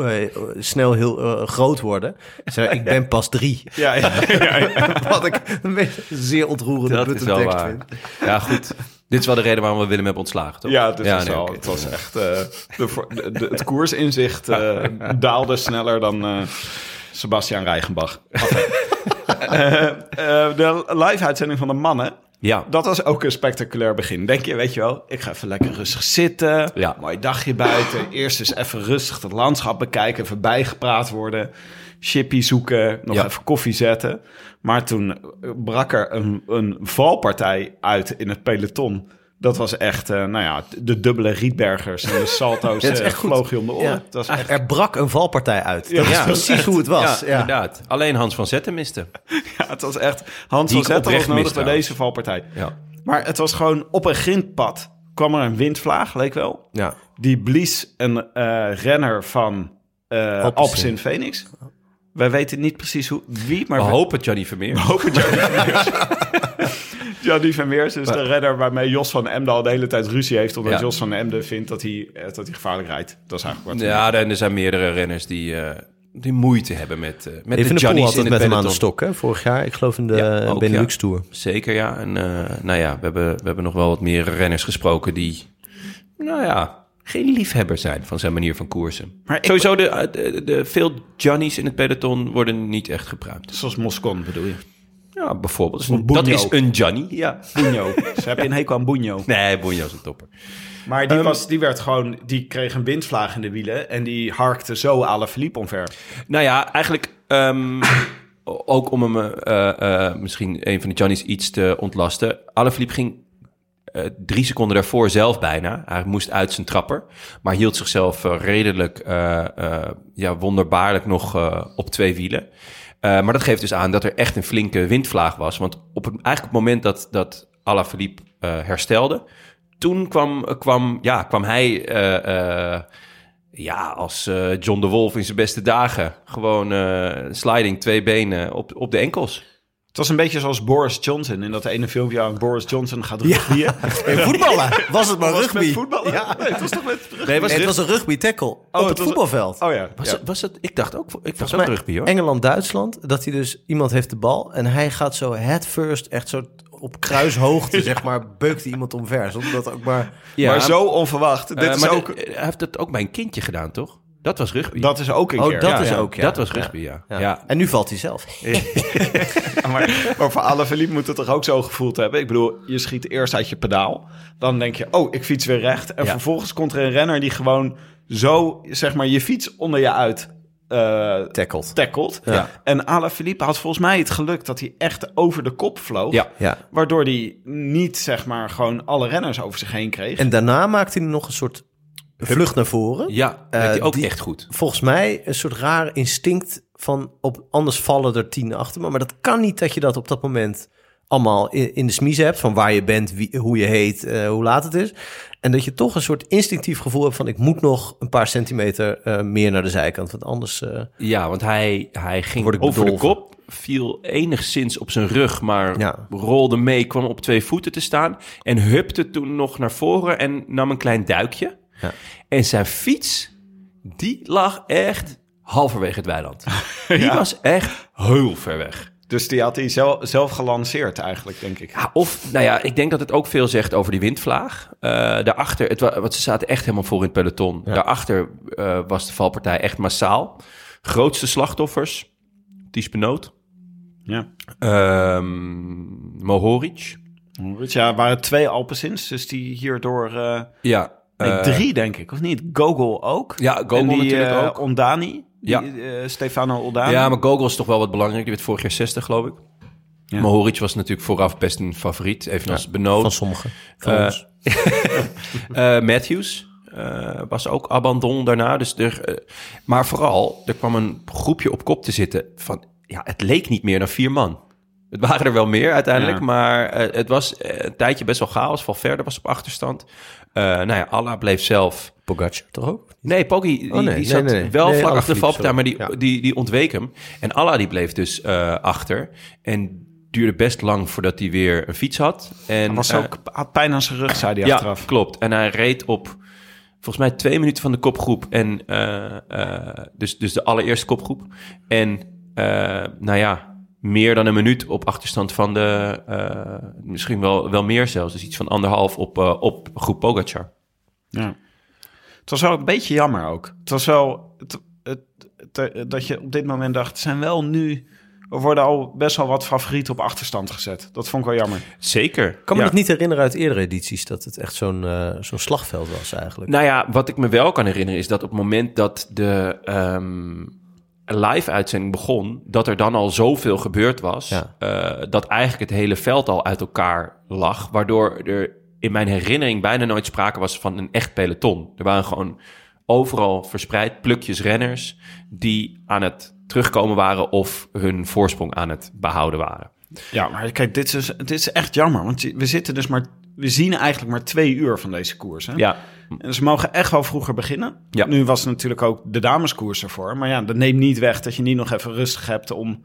B: snel heel groot worden. Zeg, ik ben pas drie.
A: Ja, ja, ja, ja.
B: Wat ik een beetje een zeer ontroerende
E: Dat is
B: button
E: wel
B: tekst
E: waar.
B: vind.
E: Ja, goed. Dit is wel de reden waarom we Willem hebben ontslagen, toch?
A: Ja, dit was
E: nee,
A: wel,
E: oké.
A: het was echt... eh, de, voor- de- de- het koersinzicht eh, daalde sneller dan eh, Sebastian Reichenbach. De live-uitzending van de mannen...
E: Ja.
A: Dat was ook een spectaculair begin. Denk je, weet je wel, ik ga even lekker rustig zitten.
E: Ja.
A: Mooi dagje buiten. Eerst eens even rustig het landschap bekijken. Even bijgepraat worden. Chippy zoeken. Nog
E: Ja.
A: even koffie zetten. Maar toen brak er een, een valpartij uit in het peloton. Dat was echt, eh, nou ja, de dubbele Rietbergers en de salto's
B: Ja,
A: eh,
B: echt
A: vloog je om de oren.
B: Ja.
A: Het was echt,
B: Er brak een valpartij uit. Dat is
E: Ja.
B: precies hoe het was.
E: Ja,
B: Ja,
E: inderdaad. Alleen Hans van Zetten miste.
A: ja, het was echt Hans
E: Die
A: van Zetten was nodig bij deze valpartij.
E: Ja.
A: Maar het was gewoon op een grindpad kwam er een windvlaag, leek wel.
B: Ja.
A: Die blies een eh, renner van eh
B: Alpecin.
A: Alpecin Phoenix. Wij weten niet precies hoe, wie, maar
E: We
A: we
E: hopen Johnny Vermeer.
A: hopen Johnny Vermeers. Johnny Vermeers is de renner waarmee Jos van Emden al de hele tijd ruzie heeft... omdat
E: Ja.
A: Jos van Emden vindt dat hij, eh, dat hij gevaarlijk rijdt. Dat is eigenlijk wat.
E: Ja, en er zijn meerdere renners die, eh, die moeite hebben met, eh met
B: Even
E: de
B: de Poel
E: Johnny's
B: had
E: in
B: het met hem aan de stok, hè? Vorig jaar, ik geloof in de
E: Ja, ook,
B: Benelux
E: ja.
B: Tour.
E: Zeker, ja. En eh, nou ja, we hebben, we hebben nog wel wat meer renners gesproken die, nou ja, geen liefhebber zijn van zijn manier van koersen.
A: Maar
E: Sowieso, de, de, de, veel Johnny's in het peloton worden niet echt gebruikt.
A: Zoals Moscon bedoel je?
E: Ja, bijvoorbeeld. Dat is een Johnny, ja.
A: Bunyo. Ze heb je een hekel aan.
E: Nee, Bonjo is een topper.
A: Maar
E: Ehm,
A: die, was, die werd gewoon, die kreeg een windvlaag in de wielen en die harkte zo alle Philippe omver.
E: Nou ja, eigenlijk ehm, ook om hem eh, eh, misschien een van de Johnny's iets te ontlasten. Alaphilippe ging eh, drie seconden daarvoor zelf bijna. Hij moest uit zijn trapper, maar hield zichzelf eh, redelijk eh, ja, wonderbaarlijk nog op twee wielen. Maar dat geeft dus aan dat er echt een flinke windvlaag was. Want op het, eigenlijk op het moment dat, dat Alaphilippe herstelde... toen kwam, kwam, ja, kwam hij... ja, als John de Wolf in zijn beste dagen. Gewoon sliding, twee benen op, op de enkels.
A: Het was een beetje zoals Boris Johnson in dat ene filmpje aan Boris Johnson gaat rugbyen.
B: Hey, voetballen was het maar
A: Was het
B: rugby.
A: met voetballen?
B: Ja.
A: Nee, het was toch met rugby?
E: Nee, was
B: Nee, het was een rugby tackle op
A: het
B: het
A: was-
B: voetbalveld.
A: Oh ja.
E: Was,
A: ja.
E: het, was het? Ik dacht ook, ik dacht
B: Volgens
E: ook rugby hoor.
B: Engeland-Duitsland, dat hij dus, iemand heeft de bal en hij gaat zo head first, echt zo op kruishoogte, zeg maar, beukt iemand omver. Zonder dat ook maar...
E: Ja,
A: maar zo onverwacht. Dit
E: eh,
A: is ook,
E: de- hij heeft dat ook bij een kindje gedaan, toch? Dat was rugby.
A: dat is ook een
B: Oh,
A: keer.
B: dat
A: ja,
B: is
A: ja.
B: ook, ja.
E: dat was rugby, ja.
B: Ja.
E: ja.
B: En nu valt hij zelf.
A: maar, maar voor Alaphilippe moet het toch ook zo gevoeld hebben? Ik bedoel, je schiet eerst uit je pedaal. Dan denk je, oh, ik fiets weer recht. En
E: Ja.
A: vervolgens komt er een renner die gewoon zo, zeg maar, je fiets onder je uit eh
B: Tackled.
A: tackelt.
B: Ja.
A: En Alaphilippe had volgens mij het geluk dat hij echt over de kop vloog.
E: Ja.
B: Ja.
A: Waardoor hij niet, zeg maar, gewoon alle renners over zich heen kreeg.
B: En daarna maakte hij nog een soort vlucht naar voren.
E: Ja,
B: Eh,
E: ook
B: die-
E: echt goed.
B: Volgens mij een soort raar instinct van op anders vallen er tien achter me. Maar dat kan niet dat je dat op dat moment allemaal in, in de smies hebt. Van waar je bent, wie, hoe je heet, eh, hoe laat het is. En dat je toch een soort instinctief gevoel hebt van... ik moet nog een paar centimeter eh, meer naar de zijkant. Want anders...
E: Ja, want hij, hij ging over de kop, viel enigszins op zijn rug, maar
B: Ja.
E: rolde mee, kwam op twee voeten te staan en hupte toen nog naar voren en nam een klein duikje.
B: Ja.
E: En zijn fiets, die lag echt halverwege het weiland. Die was echt heel ver weg.
A: Dus die had hij zelf, zelf gelanceerd eigenlijk, denk ik.
E: Ja, of, nou ja, ik denk dat het ook veel zegt over die windvlaag. Eh, daarachter, het, wa- want ze zaten echt helemaal voor in het peloton. Daarachter eh, was de valpartij echt massaal. Grootste slachtoffers, Ties Benoot,
A: Ja.
E: ehm Mohoric.
A: Ja, waren twee Alpecins, dus die hierdoor... eh
E: Ja,
A: nee,
E: eh,
A: drie, denk ik, of niet? Gogol ook.
E: Ja, Gogol
A: en die,
E: natuurlijk
A: eh,
E: ook.
A: Ondani.
E: Ja.
A: Die, eh, Stefano Ondani.
E: Ja, maar Gogol is toch wel wat belangrijk. Die werd vorig jaar 60, geloof ik.
A: Ja.
E: Mohoric was natuurlijk vooraf best een favoriet, evenals Benoot.
B: Van sommigen. Van
E: Eh,
B: ons.
E: Eh, Matthews eh, was ook abandon daarna. Dus er, maar vooral, er kwam een groepje op kop te zitten van... Ja, het leek niet meer dan vier man. Het waren er wel meer uiteindelijk,
A: Ja.
E: maar eh, het was eh, een tijdje best wel chaos. Valverde was op achterstand. Eh nou ja, Allah bleef zelf...
B: Pogacar toch ook?
E: Nee, Poggi die,
B: Oh, nee,
E: die
B: nee,
E: zat
B: nee, nee.
E: wel
B: Nee,
E: vlak achter de valpartij, maar die.
B: Ja.
E: die, die ontweek hem. En Allah die bleef dus eh, achter. En duurde best lang voordat hij weer een fiets had. En,
A: Hij was ook, had pijn aan zijn rug, zei hij
E: ja,
A: achteraf.
E: klopt. En hij reed op volgens mij twee minuten van de kopgroep. En eh, eh, dus, dus de allereerste kopgroep. En eh, nou ja, meer dan een minuut op achterstand van de... eh, misschien wel, wel meer zelfs. Dus iets van anderhalf op, eh, op groep Pogacar.
A: Ja. Het was wel een beetje jammer ook. Het was wel het, het, het- dat je op dit moment dacht, er zijn wel nu... Er worden al best wel wat favorieten op achterstand gezet. Dat vond ik wel jammer.
E: Zeker.
B: Ik kan me
E: ja.
B: nog niet herinneren uit eerdere edities dat het echt zo'n eh, zo'n slagveld was eigenlijk.
E: Nou ja, wat ik me wel kan herinneren is dat op het moment dat de ehm, live-uitzending begon, dat er dan al zoveel gebeurd was,
B: Ja.
E: eh, dat eigenlijk het hele veld al uit elkaar lag, waardoor er in mijn herinnering bijna nooit sprake was van een echt peloton. Er waren gewoon overal verspreid plukjes renners die aan het terugkomen waren of hun voorsprong aan het behouden waren.
A: Ja, maar kijk, dit is, dit is echt jammer. Want we zitten dus maar... We zien eigenlijk maar twee uur van deze koers. Hè?
E: Ja,
A: En ze mogen echt wel vroeger beginnen.
E: Ja.
A: Nu was natuurlijk ook de dameskoers ervoor. Maar ja, dat neemt niet weg dat je niet nog even rustig hebt om...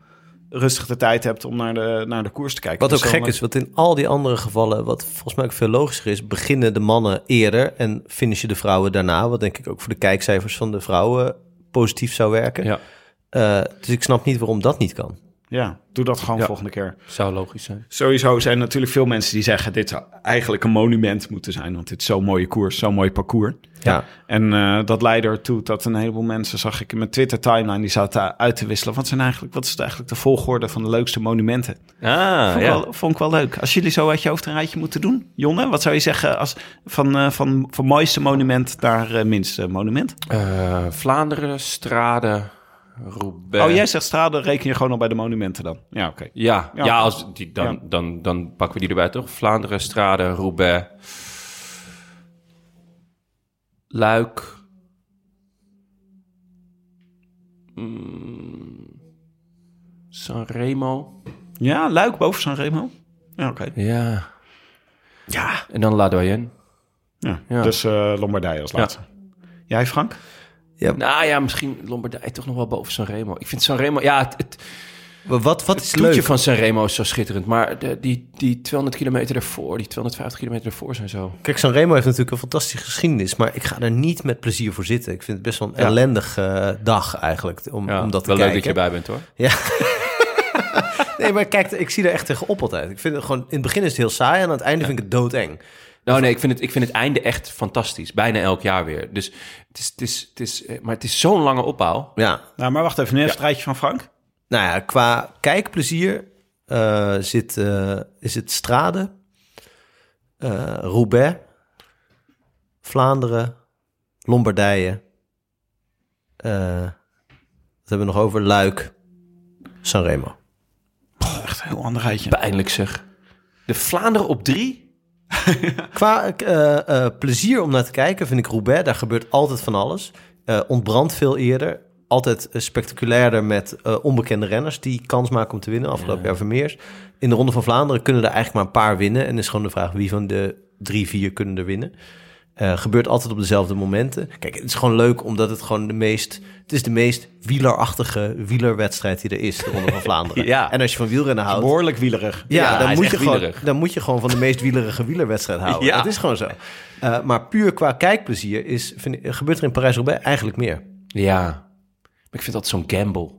A: Rustig de tijd hebt om naar de, naar de koers te kijken.
B: Wat ook
A: Dus
B: gek
A: dan-
B: is, want in al die andere gevallen, wat volgens mij ook veel logischer is, beginnen de mannen eerder en finishen de vrouwen daarna. Wat denk ik ook voor de kijkcijfers van de vrouwen positief zou werken.
E: ja,
B: Eh, dus ik snap niet waarom dat niet kan.
A: Ja, doe dat gewoon
E: Ja.
A: volgende keer.
E: zou logisch zijn.
A: Sowieso zijn er natuurlijk veel mensen die zeggen... dit zou eigenlijk een monument moeten zijn. Want dit is zo'n mooie koers, zo'n mooi parcours.
B: Ja.
A: En eh, dat leidde ertoe dat een heleboel mensen... zag ik in mijn Twitter-timeline... die zaten uit te wisselen. Wat, zijn eigenlijk, wat is het eigenlijk de volgorde van de leukste monumenten?
E: Ah,
A: Vond, ik
E: ja.
A: wel, vond ik wel leuk. Als jullie zo uit je hoofd een rijtje moeten doen, Jonne... wat zou je zeggen als van, eh, van, van mooiste monument naar eh, minste monument?
E: Eh, Vlaanderen, Strade, Roubaix.
A: Oh, jij zegt strade reken je gewoon al bij de monumenten dan? Ja, oké.
E: Ja,
A: Ja.
E: ja. als die, dan,
A: Ja.
E: Dan, dan pakken we die erbij, toch? Vlaanderen, Strade, Roubaix. Luik. Mm, Sanremo.
A: Ja, Luik boven Sanremo? Ja, oké.
E: Ja.
A: Ja.
E: En dan La Doyenne.
A: ja.
E: Ja.
A: Dus eh, Lombardije als laatste. Jij, Frank?
E: Nou ja, misschien Lombardije toch nog wel boven Sanremo. Ik vind Sanremo... Ja, het, het,
B: Wat, wat
E: het
B: is
E: toetje
B: leuk?
E: van Sanremo is zo schitterend. Maar de, die, die 200 kilometer ervoor, die 250 kilometer ervoor zijn zo...
B: Kijk, Sanremo heeft natuurlijk een fantastische geschiedenis, maar ik ga er niet met plezier voor zitten. Ik vind het best wel een
E: Ja.
B: ellendige dag eigenlijk om,
E: Ja,
B: om dat te
E: wel leuk
B: kijken.
E: dat je erbij bent, hoor.
B: Ja. nee, maar kijk, ik zie er echt tegenop altijd. Ik vind het gewoon, in het begin is het heel saai en aan het einde vind ik het doodeng.
E: Nou nee, ik vind, het, ik vind het einde echt fantastisch. Bijna elk jaar weer. Dus het is, het is, het is, eh, maar het is zo'n lange opbouw.
B: Ja,
A: Nou, maar wacht even. Nu even het rijtje van Frank.
B: nou ja, qua kijkplezier eh, zit, eh, is het Strade, eh, Roubaix, Vlaanderen, Lombardije. eh, wat hebben we nog over? Luik, Sanremo.
A: Echt een heel ander rijtje.
E: Pijnlijk zeg. De Vlaanderen op drie?
B: Qua eh, eh, plezier om naar te kijken vind ik Roubaix, daar gebeurt altijd van alles. Eh ontbrandt veel eerder. Altijd spectaculairder met onbekende renners die kans maken om te winnen. Afgelopen jaar Vermeers. In de Ronde van Vlaanderen kunnen er eigenlijk maar een paar winnen. En is gewoon de vraag wie van de drie, vier kunnen er winnen. Eh, gebeurt altijd op dezelfde momenten. Kijk, het is gewoon leuk omdat het gewoon de meest... Het is de meest wielerachtige wielerwedstrijd die er is, de Ronde van Vlaanderen.
E: Ja.
B: En als je van wielrennen houdt...
A: Behoorlijk wielerig.
B: Ja, dan, moet je gewoon,
E: wielerig.
B: dan moet je gewoon van de meest wielerige wielerwedstrijd houden.
E: Ja.
B: Dat is gewoon zo. Uh, maar puur qua kijkplezier is, vind gebeurt er in Parijs-Roubaix eigenlijk meer.
E: Ja. ik vind dat zo'n gamble.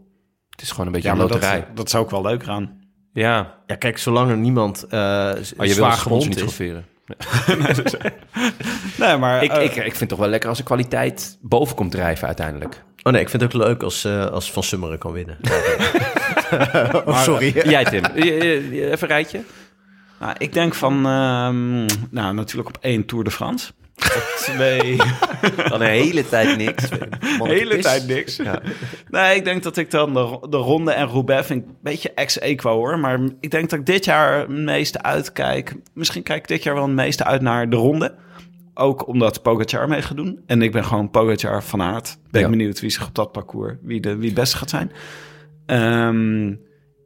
E: Het is gewoon een beetje
A: Ja,
E: een
A: maar dat,
E: loterij.
A: dat is ook wel leuk aan.
E: Ja,
B: Ja, kijk, zolang er niemand eh
E: maar je
B: zwaar gewond
E: niet
B: is...
A: Nee, maar
E: Ik,
A: eh,
E: ik, ik vind het toch wel lekker als de kwaliteit boven komt drijven uiteindelijk.
B: Oh nee, ik vind het ook leuk als, eh, als Van Summeren kan winnen. oh, sorry.
E: Jij Tim, Je- je- je- even een rijtje.
A: nou, ik denk van, ehm, nou natuurlijk op één Tour de France. Twee,
E: Dan een hele tijd niks.
A: hele tijd niks. Nee, ik denk dat ik dan de, de ronde en Roubaix vind ik een beetje ex-equo hoor. Maar ik denk dat ik dit jaar het meeste uitkijk. Misschien kijk ik dit jaar wel het meeste uit naar de ronde. Ook omdat Pogacar mee gaat doen. En ik ben gewoon Pogacar van aard. Ben ik
E: Ja.
A: benieuwd wie zich op dat parcours, wie, de, wie het beste gaat zijn. Ehm,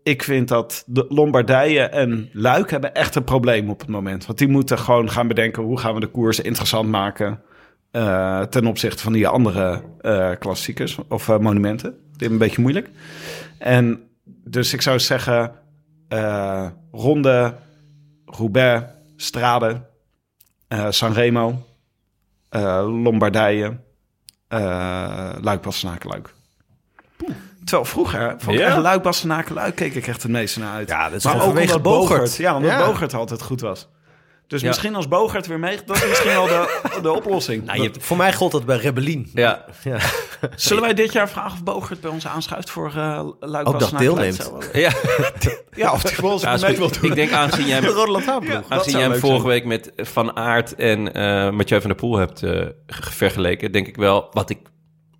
A: ik vind dat de Lombardije en Luik hebben echt een probleem op het moment. Want die moeten gewoon gaan bedenken... hoe gaan we de koers interessant maken... eh, ten opzichte van die andere eh, klassiekers of eh, monumenten. Dit is een beetje moeilijk. En dus ik zou zeggen... Ronde, Roubaix, Strade, Sanremo, Lombardije, uh, Luik, Bastenaken, Luik. Terwijl vroeger, vond ik
E: Ja.
A: echt Luik, Bastenaken, Luik keek ik echt het meeste naar uit.
B: Ja, dat is
A: maar ook omdat
B: Bogert.
A: Bogert. Ja, omdat
B: Ja.
A: Bogert altijd goed was. Dus
E: Ja.
A: misschien als Bogert weer mee, dat is misschien wel de, de oplossing.
E: Nou, je
B: Voor mij gold dat bij Rebellin.
E: ja,
B: Ja.
A: Zullen wij dit jaar vragen of Bogert bij ons aanschuift voor uh, Luik,
B: Ook dat deelneemt.
A: Zou-
E: ja.
A: Ja, of die voor ons mee wil doen.
E: Ik denk aangezien jij,
B: De Rode Lantaarnploeg.
A: Ja. dat
E: aangezien
A: zou
E: jij hem vorige
A: zijn.
E: week met Van Aert en eh Mathieu van der Poel hebt eh, ge- vergeleken, denk ik wel wat ik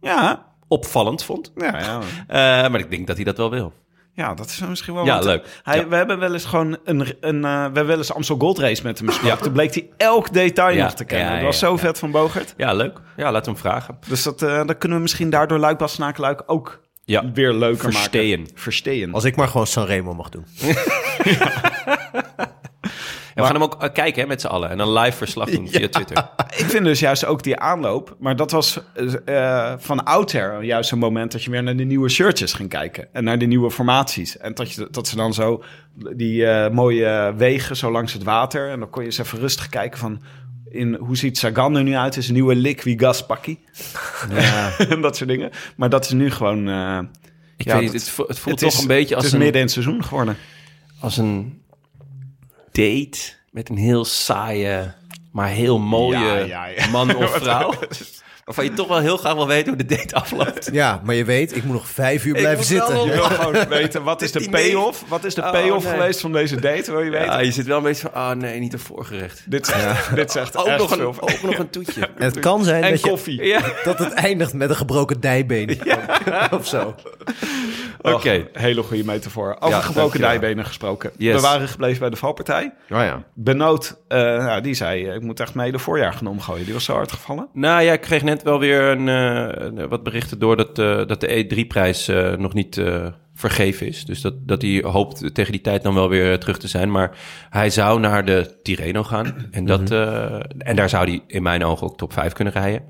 A: Ja,
E: opvallend vond.
A: ja, ja.
E: Eh, maar ik denk dat hij dat wel wil.
A: Ja, dat is misschien wel
E: Ja, leuk.
A: Hij,
E: Ja.
A: We hebben wel eens gewoon een, een uh, we hebben wel eens Amstel Gold Race met hem gesproken. Toen bleek hij elk detail
E: Ja,
A: nog te kennen.
E: ja,
A: dat was
E: ja,
A: zo
E: ja.
A: vet van Bogert.
E: Ja, leuk. Ja, laten we hem vragen.
A: Dus dat, uh, dan kunnen we misschien daardoor Luik, Bastenaken, Luik ook
E: Ja.
A: weer leuker
E: Versteen.
A: maken. Versteen.
B: Als ik maar gewoon Sanremo mag doen.
E: En we gaan hem ook eh, kijken hè, met z'n allen en een live verslag doen via Twitter.
A: Ik vind dus juist ook die aanloop, maar dat was uh, van oudsher juist een moment dat je weer naar de nieuwe shirtjes ging kijken. En naar de nieuwe formaties. En dat, je, dat ze dan zo die uh, mooie wegen zo langs het water. En dan kon je eens even rustig kijken van in hoe ziet Sagan er nu uit? Is een nieuwe Liquigas pakkie. Ja. en dat soort dingen. Maar dat is nu gewoon... Uh,
E: ik ja, weet niet, het, het voelt
A: het
E: toch
A: is,
E: een beetje als
A: het is
E: een...
A: midden in het seizoen geworden.
E: Als een date met een heel saaie, maar heel mooie
A: Ja, ja, ja.
E: man of vrouw. Waarvan je toch wel heel graag wil weten hoe de date afloopt.
B: Ja, maar je weet, ik moet nog vijf uur blijven zitten.
A: Je wil gewoon weten, wat is de payoff? Wat is de
E: Oh,
A: payoff
E: nee.
A: geweest van deze date? Wil je weten?
E: Ja, je zit wel een beetje van, ah nee, niet een voorgerecht.
A: Dit zegt, dit zegt
E: Ook
A: echt
E: nog, een,
A: veel.
E: ook nog een toetje.
B: En het kan zijn
A: En
B: dat, je,
A: koffie.
E: Ja,
B: dat het eindigt met een gebroken dijbeen. of zo.
E: Oké.
A: Hele goede metafoor. Over
E: Ja,
A: gebroken dijbenen gesproken.
E: Yes.
A: We waren gebleven bij de valpartij.
B: Oh ja.
A: Benoot, uh, nou, die zei, ik moet echt mee de voorjaar gaan omgooien. Die was zo hard gevallen.
E: Nou ja, ik kreeg net wel weer een, uh, wat berichten door dat, uh, dat de E3-prijs uh, nog niet vergeven is. Dus dat, dat hij hoopt tegen die tijd dan wel weer terug te zijn. Maar hij zou naar de Tirreno gaan. En, dat,
A: Mhm.
E: en daar zou hij in mijn ogen ook top 5 kunnen rijden.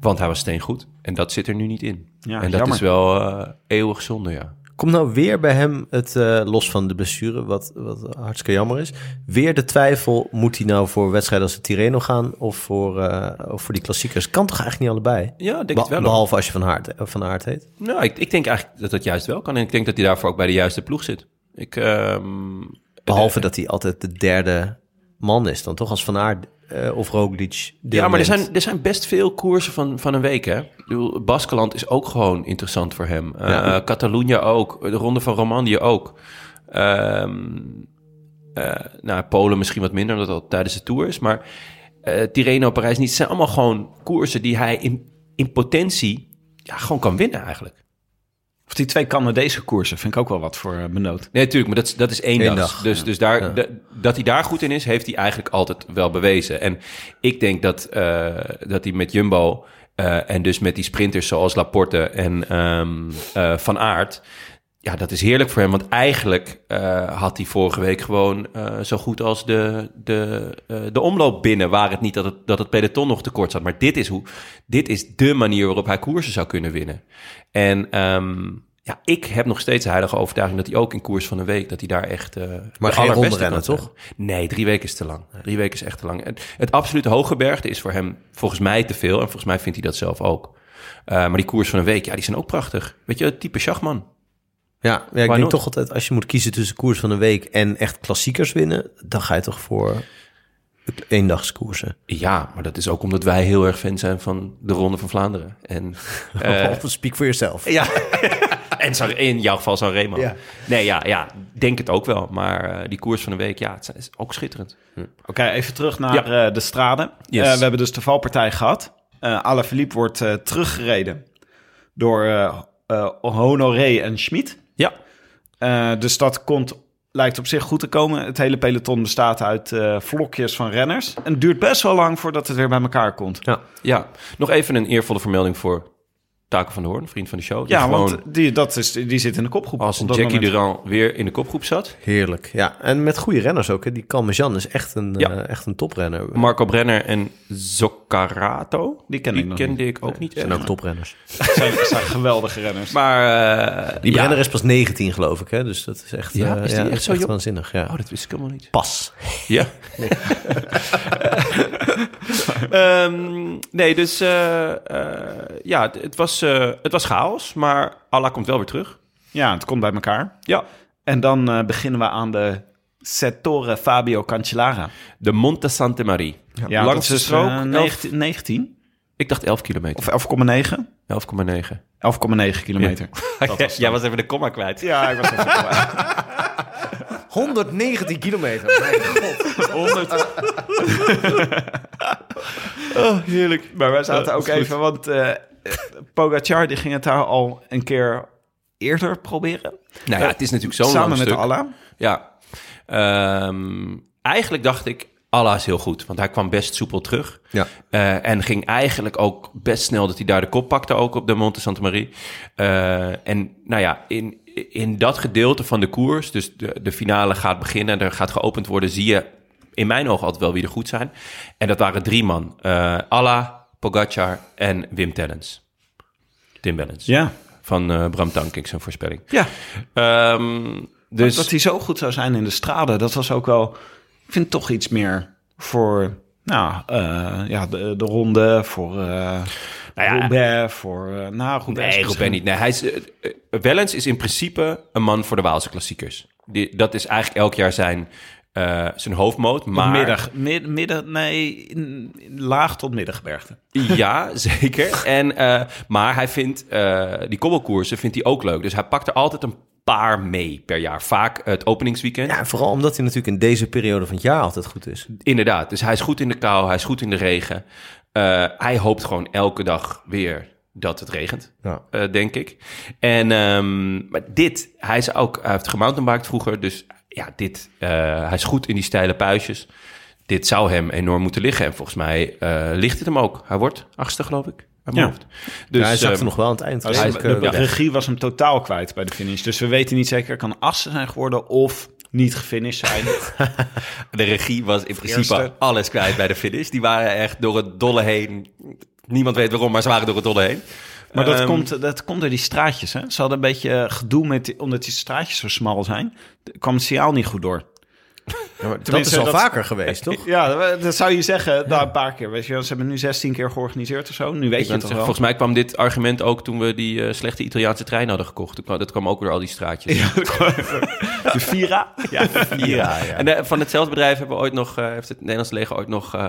E: Want hij was steengoed. En dat zit er nu niet in.
A: Ja,
E: en dat
A: jammer.
E: is wel eeuwig zonde, ja.
B: Komt nou weer bij hem het, uh, los van de blessure, wat, wat hartstikke jammer is, weer de twijfel, moet hij nou voor wedstrijden als de Tirreno gaan of voor, uh, of voor die klassiekers? Kan toch eigenlijk niet allebei?
E: Ja, denk
B: Be
E: het wel.
B: behalve als je van aard, van aard heet.
E: Nou, ik, ik denk eigenlijk dat dat juist wel kan. En ik denk dat hij daarvoor ook bij de juiste ploeg zit. Ik, um,
B: behalve dat hij altijd de derde man is, dan toch als Van Aert uh, of Roglic
E: Ja, maar er zijn, er zijn best veel koersen van, van een week, hè? Ik bedoel, Baskeland is ook gewoon interessant voor hem. Uh, ja. Catalunya ook. De Ronde van Romandie ook. Um, uh, nou, Polen misschien wat minder, omdat dat tijdens de Tour is. Maar uh, Tirreno, Parijs niet. Het zijn allemaal gewoon koersen die hij in, in potentie ja, gewoon kan winnen eigenlijk.
A: Of die twee Canadese koersen vind ik ook wel wat voor benoot.
E: Nee, natuurlijk, maar dat is, dat is één,
B: Eén
E: dag.
B: dag,
E: Dus,
B: ja.
E: dus daar,
B: Ja.
E: dat hij daar goed in is, heeft hij eigenlijk altijd wel bewezen. En ik denk dat, uh, dat hij met Jumbo uh, en dus met die sprinters zoals Laporte en um, uh, Van Aert... Ja, dat is heerlijk voor hem, want eigenlijk uh, had hij vorige week gewoon uh, zo goed als de, de, uh, de omloop binnen. Waar het niet dat het, dat het peloton nog tekort zat. Maar dit is, hoe, dit is de manier waarop hij koersen zou kunnen winnen. En um, ja, ik heb nog steeds de heilige overtuiging dat hij ook in koers van een week, dat hij daar echt.
B: Maar geen ronde rennen, toch?
E: Nee, drie weken is te lang. Drie weken is echt te lang. Het, het absolute hooggebergte is voor hem volgens mij te veel. En volgens mij vindt hij dat zelf ook. Eh, maar die koers van een week, ja, die zijn ook prachtig. Weet je, het type Schachman.
B: Ja, ja ik denk
E: not?
B: toch altijd, als je moet kiezen tussen koers van de week en echt klassiekers winnen, dan ga je toch voor eendagskoersen.
E: Ja, maar dat is ook omdat wij heel erg fan zijn van de Ronde van Vlaanderen. En, eh,
B: of speak for yourself.
E: ja, en San- in jouw geval Sanremo.
B: Ja.
E: Nee, ja, ja, denk het ook wel. Maar eh, die koers van een week, ja, het is ook schitterend.
A: Oké, even terug naar
E: Ja.
A: eh, de straden.
E: Yes.
A: Eh, we hebben dus de valpartij gehad. Uh, Alaphilippe wordt eh, teruggereden door eh, eh, Honoré en Schmid.
E: Ja,
A: Eh, dus dat komt, lijkt op zich goed te komen. Het hele peloton bestaat uit eh, vlokjes van renners. En het duurt best wel lang voordat het weer bij elkaar komt.
B: Ja.
E: ja. Nog even een eervolle vermelding voor Taken van de Hoorn, vriend van de show. Die
A: Ja,
E: gewoon
A: want die, dat is, die zit in de kopgroep.
E: als een Jackie. Durand weer in de kopgroep zat.
B: Heerlijk. Ja, en met goede renners ook. Hè. Die Calmejean is echt een,
E: Ja.
B: eh, echt een toprenner.
E: Marco Brenner en Zoccarato.
A: Die ken ik nog
E: kende
A: niet.
E: ik ook niet.
B: zijn ook toprenners.
A: zijn, zijn geweldige renners.
E: Maar eh,
B: Die
E: ja.
B: Brenner is pas 19 geloof ik. Hè. Dus dat is echt,
E: Ja,
B: eh,
E: is die echt zo jong?
B: waanzinnig. Ja.
E: Oh, dat wist ik helemaal niet.
B: Pas.
E: Ja. Ehm, nee, dus eh, eh, ja, het, het was, eh, het was chaos, maar Allah komt wel weer terug.
A: Ja, het komt bij elkaar.
E: Ja.
A: En dan eh, beginnen we aan de Settore Fabio Cancellara.
E: De Monte Sante Marie.
A: Ja,
E: Langs de
A: is
E: strook.
A: eh,
E: elf-
A: 19, 19
E: ik dacht 11 kilometer.
A: of 11,9.
E: 11,9.
A: 11,9 kilometer. Dat was
E: Jij was even de komma kwijt.
A: Ja, ik was even
B: 119 kilometer. Mijn god.
A: Oh, heerlijk. Maar wij zaten
E: Ja,
A: ook even, want eh Pogacar die ging het daar al een keer eerder proberen.
E: Nou ja, het is natuurlijk zo'n
A: Samen met
E: stuk.
A: Allah.
E: Ja. Ehm, eigenlijk dacht ik, Allah is heel goed. Want hij kwam best soepel terug.
B: Ja.
E: Eh, en ging eigenlijk ook best snel dat hij daar de kop pakte, ook op de Monte Santa Marie. Eh, en nou ja, in, in dat gedeelte van de koers, dus de, de finale gaat beginnen, er gaat geopend worden, zie je in mijn ogen altijd wel wie er goed zijn. En dat waren drie man. Eh Allah, Pogacar en Wim Tellens. Tim Bellens.
A: Ja.
E: Van eh, Bram Tankink, zijn voorspelling.
A: Ja,
E: Ehm, dus
A: dat hij zo goed zou zijn in de straden, dat was ook wel... Ik vind toch iets meer voor nou, eh, ja, de, de ronde, voor eh
E: Nou ja,
A: Roubaix, voor... eh nou, goed,
E: Nee, Robben niet. Nee, hij is, Wellens is in principe een man voor de Waalse klassiekers. Die, dat is eigenlijk elk jaar zijn, eh, zijn hoofdmoot. Maar
A: Midden, midden, midden, nee, laag tot middengebergte.
E: Ja, zeker. En, eh, maar hij vindt eh, die kobbelkoersen vindt hij ook leuk. Dus hij pakt er altijd een paar mee per jaar. Vaak het openingsweekend.
B: Ja, vooral omdat hij natuurlijk in deze periode van het jaar altijd goed is.
E: Inderdaad. Dus hij is goed in de kou, hij is goed in de regen. Eh, hij hoopt gewoon elke dag weer dat het regent,
B: Ja.
E: eh, denk ik. En ehm, maar dit, hij, is ook, hij heeft gemountainbiked vroeger, dus ja, dit, eh, hij is goed in die steile puistjes. Dit zou hem enorm moeten liggen. En volgens mij eh, ligt het hem ook. Hij wordt achtste, geloof ik,
A: Ja.
E: hoofd. Dus,
B: ja, hij zakte
E: ehm,
B: nog wel aan het eind.
A: De, de regie was hem totaal kwijt bij de finish. Dus we weten niet zeker, kan assen zijn geworden of niet gefinished zijn.
E: De regie was in principe
A: Eerste.
E: alles kwijt bij de finish. Die waren echt door het dolle heen. Niemand weet waarom, maar ze waren door het dolle heen.
A: Maar dat,
E: Ehm,
A: komt, dat komt door die straatjes. Hè? Ze hadden een beetje gedoe met, die- omdat die straatjes zo smal zijn. kwam het signaal niet goed door.
B: ja, maar dat is al
A: dat-
B: vaker geweest, toch?
A: Ja, dat zou je zeggen. Nou, een paar keer. Weet je, ze hebben nu 16 keer georganiseerd of zo. Nu weet
E: Ik
A: je het toch wel.
E: volgens mij kwam dit argument ook toen we die eh, slechte Italiaanse trein hadden gekocht. Toen kwam- Dat kwam ook door al die straatjes.
A: De Vira.
E: Ja, ja, En eh, van hetzelfde bedrijf hebben we ooit nog, eh, heeft het Nederlandse leger ooit nog eh,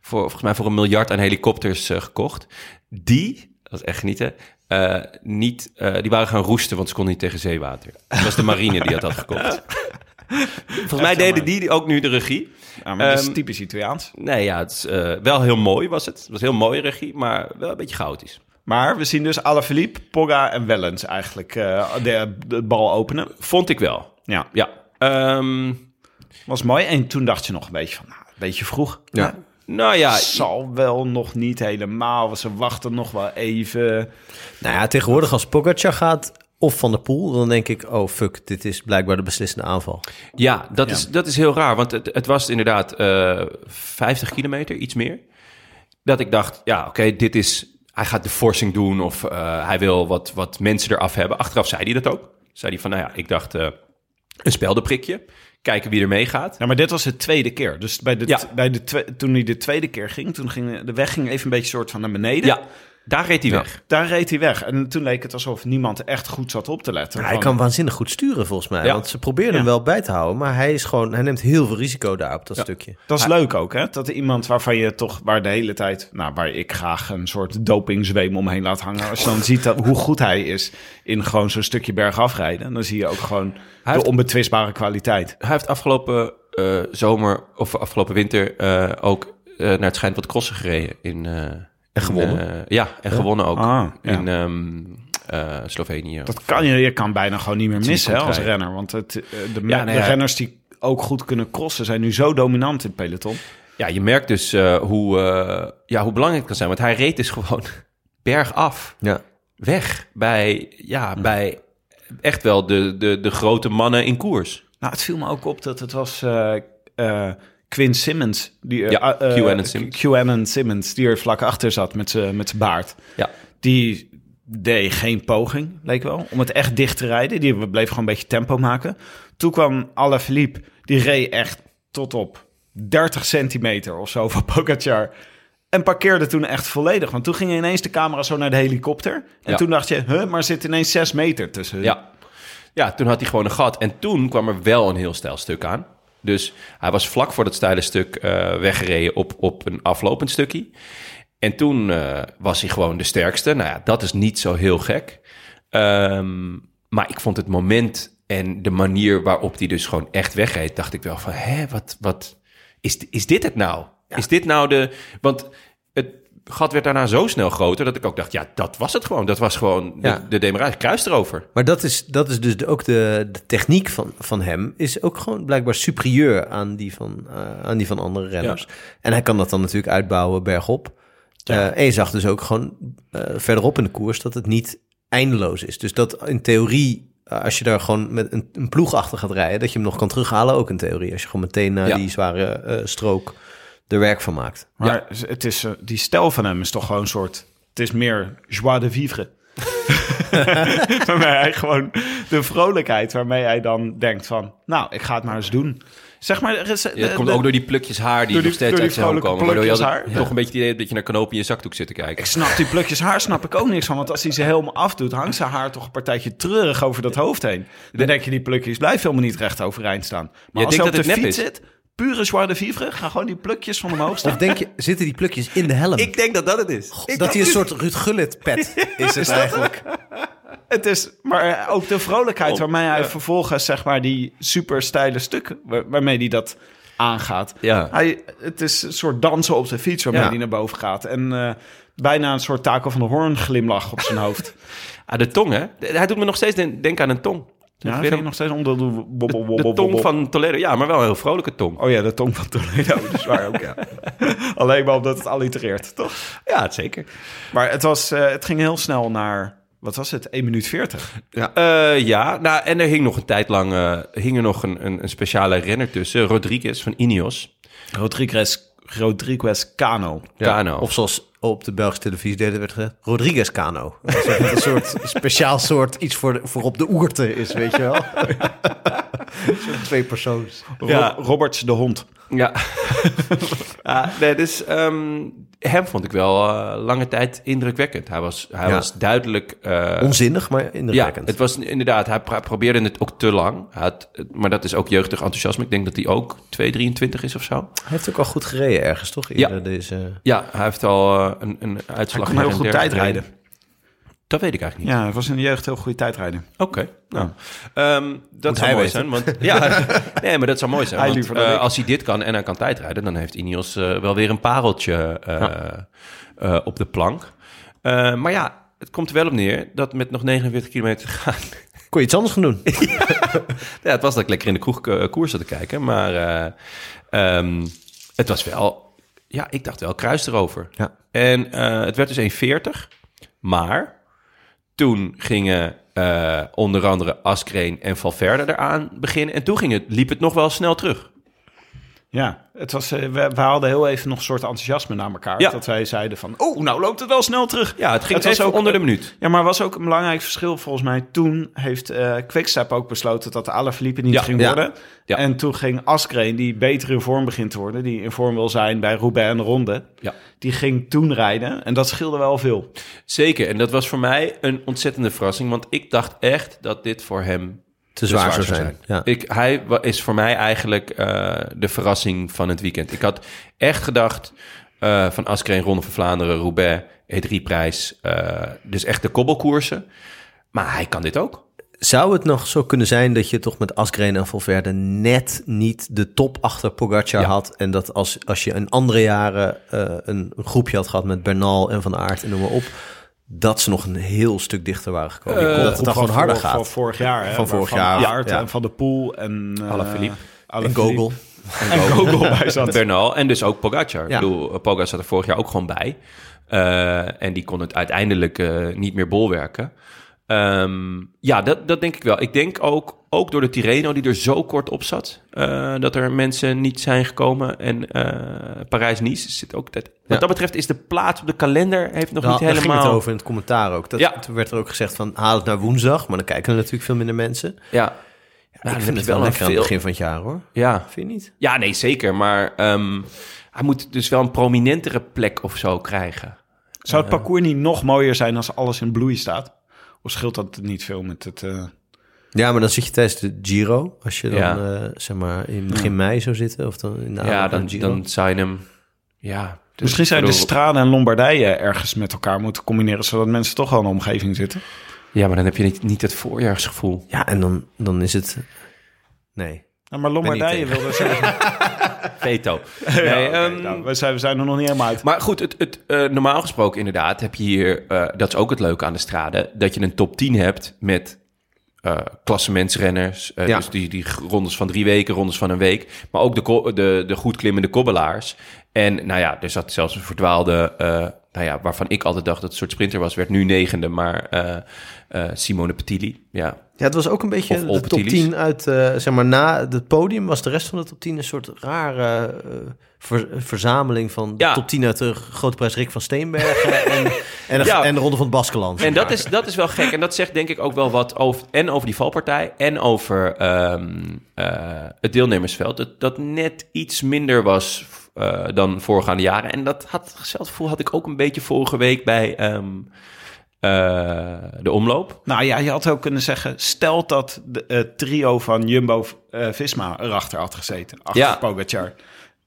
E: voor, volgens mij voor een miljard aan helikopters eh, gekocht. Die, dat is echt genieten, eh, niet, eh, die waren gaan roesten, want ze konden niet tegen zeewater. Dat was de marine die dat had gekocht. Volgens mij deden die ook nu de regie.
A: Ja, maar dat is
E: Ehm,
A: typisch Italiaans.
E: Nee, ja, het is eh, wel heel mooi was het. Het was heel mooie regie, maar wel een beetje chaotisch.
A: Maar we zien dus Alaphilippe, Pogga en Wellens eigenlijk eh, de, de bal openen.
E: Vond ik wel.
A: Ja,
E: Ja. Ehm,
A: was mooi. En toen dacht je nog een beetje van, nou, een beetje vroeg.
B: Ja.
E: nou ja,
A: Zal wel nog niet helemaal. Ze wachten nog wel even.
B: Nou ja, tegenwoordig als Pogacar gaat of Van der Poel, dan denk ik, oh fuck, dit is blijkbaar de beslissende aanval.
E: Ja, dat,
A: Ja.
E: Is, dat is heel raar, want het, het was inderdaad eh 50 kilometer, iets meer. Dat ik dacht, ja, oké, dit is... Hij gaat de forcing doen of eh, hij wil wat, wat mensen eraf hebben. Achteraf zei hij dat ook. Zei hij van, nou ja, ik dacht eh, een speldenprikje. Kijken wie er meegaat.
A: Ja, maar dit was de tweede keer. Dus bij de,
E: Ja.
A: bij de toen hij de tweede keer ging, toen ging de weg ging even een beetje soort van naar beneden.
E: Ja, Daar reed hij
B: Ja.
E: weg.
A: Daar reed hij weg. En toen leek het alsof niemand echt goed zat op te letten.
B: Ja, hij
A: Van-
B: kan waanzinnig goed sturen volgens mij.
E: Ja.
B: Want ze probeerden hem wel bij te houden. Maar hij, is gewoon, hij neemt heel veel risico daar op dat
E: Ja.
B: stukje.
A: Dat is leuk ook, hè? Dat er iemand waarvan je toch, waar de hele tijd, nou, waar ik graag een soort dopingzweem omheen laat hangen. Als je dan ziet dat, hoe goed hij is in gewoon zo'n stukje bergaf rijden, dan zie je ook gewoon de
E: heeft-
A: onbetwistbare kwaliteit.
E: Hij heeft afgelopen eh, zomer of afgelopen winter eh, ook eh, naar het schijnt wat crossen gereden. In, eh,
B: En gewonnen.
E: eh, ja, en gewonnen ook.
A: Ah, ja.
E: In ehm, eh, Slovenië.
A: Dat kan je, je kan bijna gewoon niet meer missen hè, als renner. Want het, eh, de,
E: Ja,
A: de
E: nou
A: renners die ook goed kunnen crossen zijn nu zo dominant in het peloton.
E: Ja, je merkt dus eh, hoe, eh, ja, hoe belangrijk het kan zijn. Want hij reed dus gewoon bergaf
B: Ja.
E: weg bij, ja, bij echt wel de, de, de grote mannen in koers.
A: Nou, het viel me ook op dat het was eh eh, Quinn Simmons. Die, eh,
E: Ja,
A: eh,
E: QAnon Simmons.
A: QAnon Simmons, die er vlak achter zat met zijn met baard.
E: Ja.
A: Die deed geen poging, leek wel, om het echt dicht te rijden. Die bleef gewoon een beetje tempo maken. Toen kwam Alaphilippe, die reed echt tot op 30 centimeter of zo van Pogacar. En parkeerde toen echt volledig. Want toen ging ineens de camera zo naar de helikopter. En
E: Ja.
A: toen dacht je, huh, maar zit ineens 6 meter tussen.
E: Ja. ja, toen had hij gewoon een gat. En toen kwam er wel een heel stijl stuk aan. Dus hij was vlak voor dat steile stuk eh, weggereden op, op een aflopend stukje. En toen eh, was hij gewoon de sterkste. Nou ja, dat is niet zo heel gek. Ehm, maar ik vond het moment en de manier waarop hij dus gewoon echt wegreed... dacht ik wel van, hè, wat, wat is, is dit het nou? Is dit nou de... Want gat werd daarna zo snel groter... dat ik ook dacht, ja, dat was het gewoon. Dat was gewoon
B: Ja.
E: de, de demarage, kruis erover.
B: Maar dat is, dat is dus de- ook de, de techniek van, van hem. Is ook gewoon blijkbaar superieur aan die van, eh, aan die van andere renners. En hij kan dat dan natuurlijk uitbouwen bergop. Eh, en je zag dus ook gewoon eh, verderop in de koers dat het niet eindeloos is. Dus dat in theorie, als je daar gewoon met een, een ploeg achter gaat rijden, dat je hem nog kan terughalen, ook in theorie. Als je gewoon meteen naar
E: Ja.
B: die zware strook er werk van maakt.
A: Maar het is, eh, die stijl van hem is toch gewoon een soort... Het is meer joie de vivre. waarmee hij gewoon de vrolijkheid waarmee hij dan denkt van... Nou, ik ga het maar eens doen. Zeg maar... er is,
E: Ja,
A: de-
E: het komt
A: de-
E: ook door die plukjes haar die
A: door die-
E: nog steeds uit zijn komen. Waardoor je altijd
A: haar.
E: toch een beetje het idee hebt dat je naar knoop in je zakdoek zit te kijken.
A: Ik snap die plukjes haar snap ik ook niks van. Want als hij ze helemaal afdoet, hangt zijn haar toch een partijtje treurig over dat hoofd heen. Dan denk je, die plukjes blijven helemaal niet recht overeind staan. Maar
E: Jij
A: als hij op de
E: dat het
A: fiets
E: nep
A: zit, pure joie de vivre, gaan gewoon die plukjes van omhoog staan.
B: Of denk je, zitten die plukjes in de helm?
E: denk dat dat het is.
B: dat hij een soort Ruud Gullit pet is het eigenlijk.
A: Het is, maar ook de vrolijkheid waarmee hij vervolgens, zeg maar, die super steile stukken, waar- waarmee hij dat aangaat.
E: Ja.
A: Hij, het is een soort dansen op de fiets waarmee
B: Ja.
A: hij naar boven gaat. En eh, bijna een soort takel van de hoorn glimlach op zijn hoofd.
E: Ah, de tong, hè? Hij doet me nog steeds den- denken aan een tong.
A: Ja, vind nog steeds om de,
E: tong van Toledo. Ja, maar wel een heel vrolijke tong.
A: Oh ja, de tong van Toledo. Dat is waar ook, ja. Alleen maar omdat het allitereert, toch?
E: Ja, zeker.
A: Maar het, was, eh, het ging heel snel naar, wat was het, 1 minuut 40.
E: Eh, ja, nou, en er hing nog een tijd lang eh, hing er nog een, een, een speciale renner tussen. Rodriguez van Ineos.
A: Rodriguez, Rodriguez Cano.
E: Kano.
B: Of zoals op de Belgische televisie deden werd gezegd, Rodriguez Cano. Een soort speciaal soort iets voor, de, voor op de oerte is, weet je wel. Zo'n twee persoons.
E: Ja.
A: Roberts de hond.
E: Ja. ja nee, dus ehm, hem vond ik wel eh, lange tijd indrukwekkend. Hij was, hij
B: Ja.
E: was duidelijk... eh,
B: Onzinnig, maar
E: ja,
B: indrukwekkend.
E: het was inderdaad, hij pro- probeerde het ook te lang. Hij had, maar dat is ook jeugdig enthousiasme. Ik denk dat hij ook 2,23 is of zo.
B: Hij heeft ook al goed gereden ergens, toch?
E: Ja.
B: Eerder Deze...
E: Ja, hij heeft al eh, een, een
A: Hij
E: uitslag
A: kon
E: naar
A: heel goed tijdrijden.
E: Dat weet ik eigenlijk niet.
A: Ja, hij was in de jeugd heel goede tijdrijden.
E: Oké, nou. Ehm, dat zou
B: hij
E: mooi
B: weten.
E: zijn. Want, ja, nee, maar dat zou mooi zijn.
A: Hij
E: want, eh,
A: ik.
E: als hij dit kan en hij kan tijdrijden... dan heeft Ineos eh, wel weer een pareltje eh, eh, op de plank. Eh, maar ja, het komt er wel op neer dat met nog 49 kilometer te gaan...
B: Kon je iets anders gaan doen?
E: ja, het was dat ik lekker in de kroeg koers zat te kijken. Maar eh, ehm, het was wel... Ja, ik dacht wel kruis erover.
B: Ja.
E: En eh, het werd dus 1,40. Maar toen gingen eh, onder andere Askreen en Valverde eraan beginnen. En toen ging het, liep het nog wel snel terug.
A: Ja, het was, eh, we, we hadden heel even nog een soort enthousiasme naar elkaar.
E: Ja.
A: Dat wij zeiden van, oh, nou loopt het wel snel terug.
E: Ja, het ging
A: Het was ook-
E: onder de minuut.
A: Ja, maar was ook een belangrijk verschil volgens mij. Toen heeft eh Quickstep ook besloten dat Alaphilippe niet
E: Ja,
A: ging
B: ja.
A: worden. En toen ging Askreen, die beter in vorm begint te worden... die in vorm wil zijn bij Roubaix en de Ronde...
E: Ja.
A: die ging toen rijden. En dat scheelde wel veel.
E: Zeker, en dat was voor mij een ontzettende verrassing, want ik dacht echt dat dit voor hem
B: Te zwaar zou zijn. Ja.
E: Ik, hij is voor mij eigenlijk eh, de verrassing van het weekend. Ik had echt gedacht eh, van Askreen, Ronde van Vlaanderen, Roubaix, E3-prijs. eh, dus echt de kobbelkoersen. Maar hij kan dit ook.
B: Zou het nog zo kunnen zijn dat je toch met Asgreen en Valverde net niet de top achter Pogacar
E: Ja.
B: had? En dat als, als je in andere jaren een, een groepje had gehad met Bernal en Van Aert en noem maar op... dat ze nog een heel stuk dichter waren gekomen.
E: Eh,
B: dat het dan gewoon harder gaat.
A: Van vorig jaar. Hè?
B: Van vorig
A: Van
B: jaar,
A: Aert
B: ja.
A: en Van de Poel en... eh,
E: Alaphilippe.
B: en
A: Alaphilippe.
B: Gogol.
A: En Gogol bij zat.
E: Bernal en dus ook Pogacar.
B: Ja.
E: Ik bedoel, Pogacar zat er vorig jaar ook gewoon bij. Eh, en die kon het uiteindelijk eh, niet meer bolwerken. Ehm, ja, dat, dat denk ik wel. Ik denk ook, ook door de Tirreno die er zo kort op zat... eh, dat er mensen niet zijn gekomen. En eh, Parijs-Nice zit ook... Dat, wat
B: Ja.
E: dat betreft is de plaats op de kalender... heeft nog niet
B: daar ging
E: helemaal...
B: het over in het commentaar ook. Dat,
E: Ja.
B: Toen werd er ook gezegd van haal het naar woensdag, maar dan kijken er natuurlijk veel minder mensen.
E: Ja,
B: ik
E: dan heb
B: vind
E: je
B: het wel
E: een
B: lekker aan het
E: veel-
B: begin van het jaar hoor.
E: ja.
B: Vind je niet?
E: ja, nee, zeker. Maar ehm, hij moet dus wel een prominentere plek of zo krijgen.
A: Zou het parcours niet nog mooier zijn als alles in bloei staat? Of scheelt dat niet veel met het... eh,
B: Ja, maar dan zit je tijdens de Giro. Als je dan
E: Ja.
B: eh, zeg maar in begin mei zou zitten of dan in de
E: ja, dan,
B: Giro.
E: dan zou je hem... Ja, dus
A: Misschien zou je de Strade en Lombardije ergens met elkaar moeten combineren... zodat mensen toch wel in de omgeving zitten.
E: Ja, maar dan heb je niet, niet het voorjaarsgevoel.
B: Ja, en dan, dan is het... Nee.
A: Nou, maar Lombardije wilde zeggen...
E: Veto.
A: Ja,
E: Nee, ehm,
A: nou, we, zijn, we zijn er nog niet helemaal uit.
E: Maar goed, het, het, eh, normaal gesproken inderdaad heb je hier... eh, dat is ook het leuke aan de strade... dat je een top 10 hebt met eh klassementsrenners. eh,
B: Ja.
E: Dus die, die rondes van drie weken, rondes van een week. Maar ook de, de, de goed klimmende kobbelaars. En nou ja, er zat zelfs een verdwaalde... nou ja, waarvan ik altijd dacht dat het een soort sprinter was... werd nu negende, maar eh, eh, Simone Petili. Ja,
B: Ja, het was ook een beetje
E: Of
B: de top
E: Olpetilis.
B: 10 uit, eh, zeg maar, na het podium was de rest van de top 10 een soort rare ver- verzameling van de
E: Ja.
B: top 10 uit de Grote Prijs Rick van Steenbergen en, en, de,
E: Ja.
B: en de Ronde van het Baskeland.
E: En dat is, dat is wel gek. En dat zegt denk ik ook wel wat over, en over die valpartij en over ehm, eh, het deelnemersveld. Dat, dat net iets minder was eh, dan voorgaande jaren. En dat had, hetzelfde gevoel had ik ook een beetje vorige week bij ehm, eh, de omloop.
A: Nou ja, je had ook kunnen zeggen... stel dat de eh, trio van Jumbo-Visma erachter had gezeten. Achter
E: Ja.
A: Pogacar.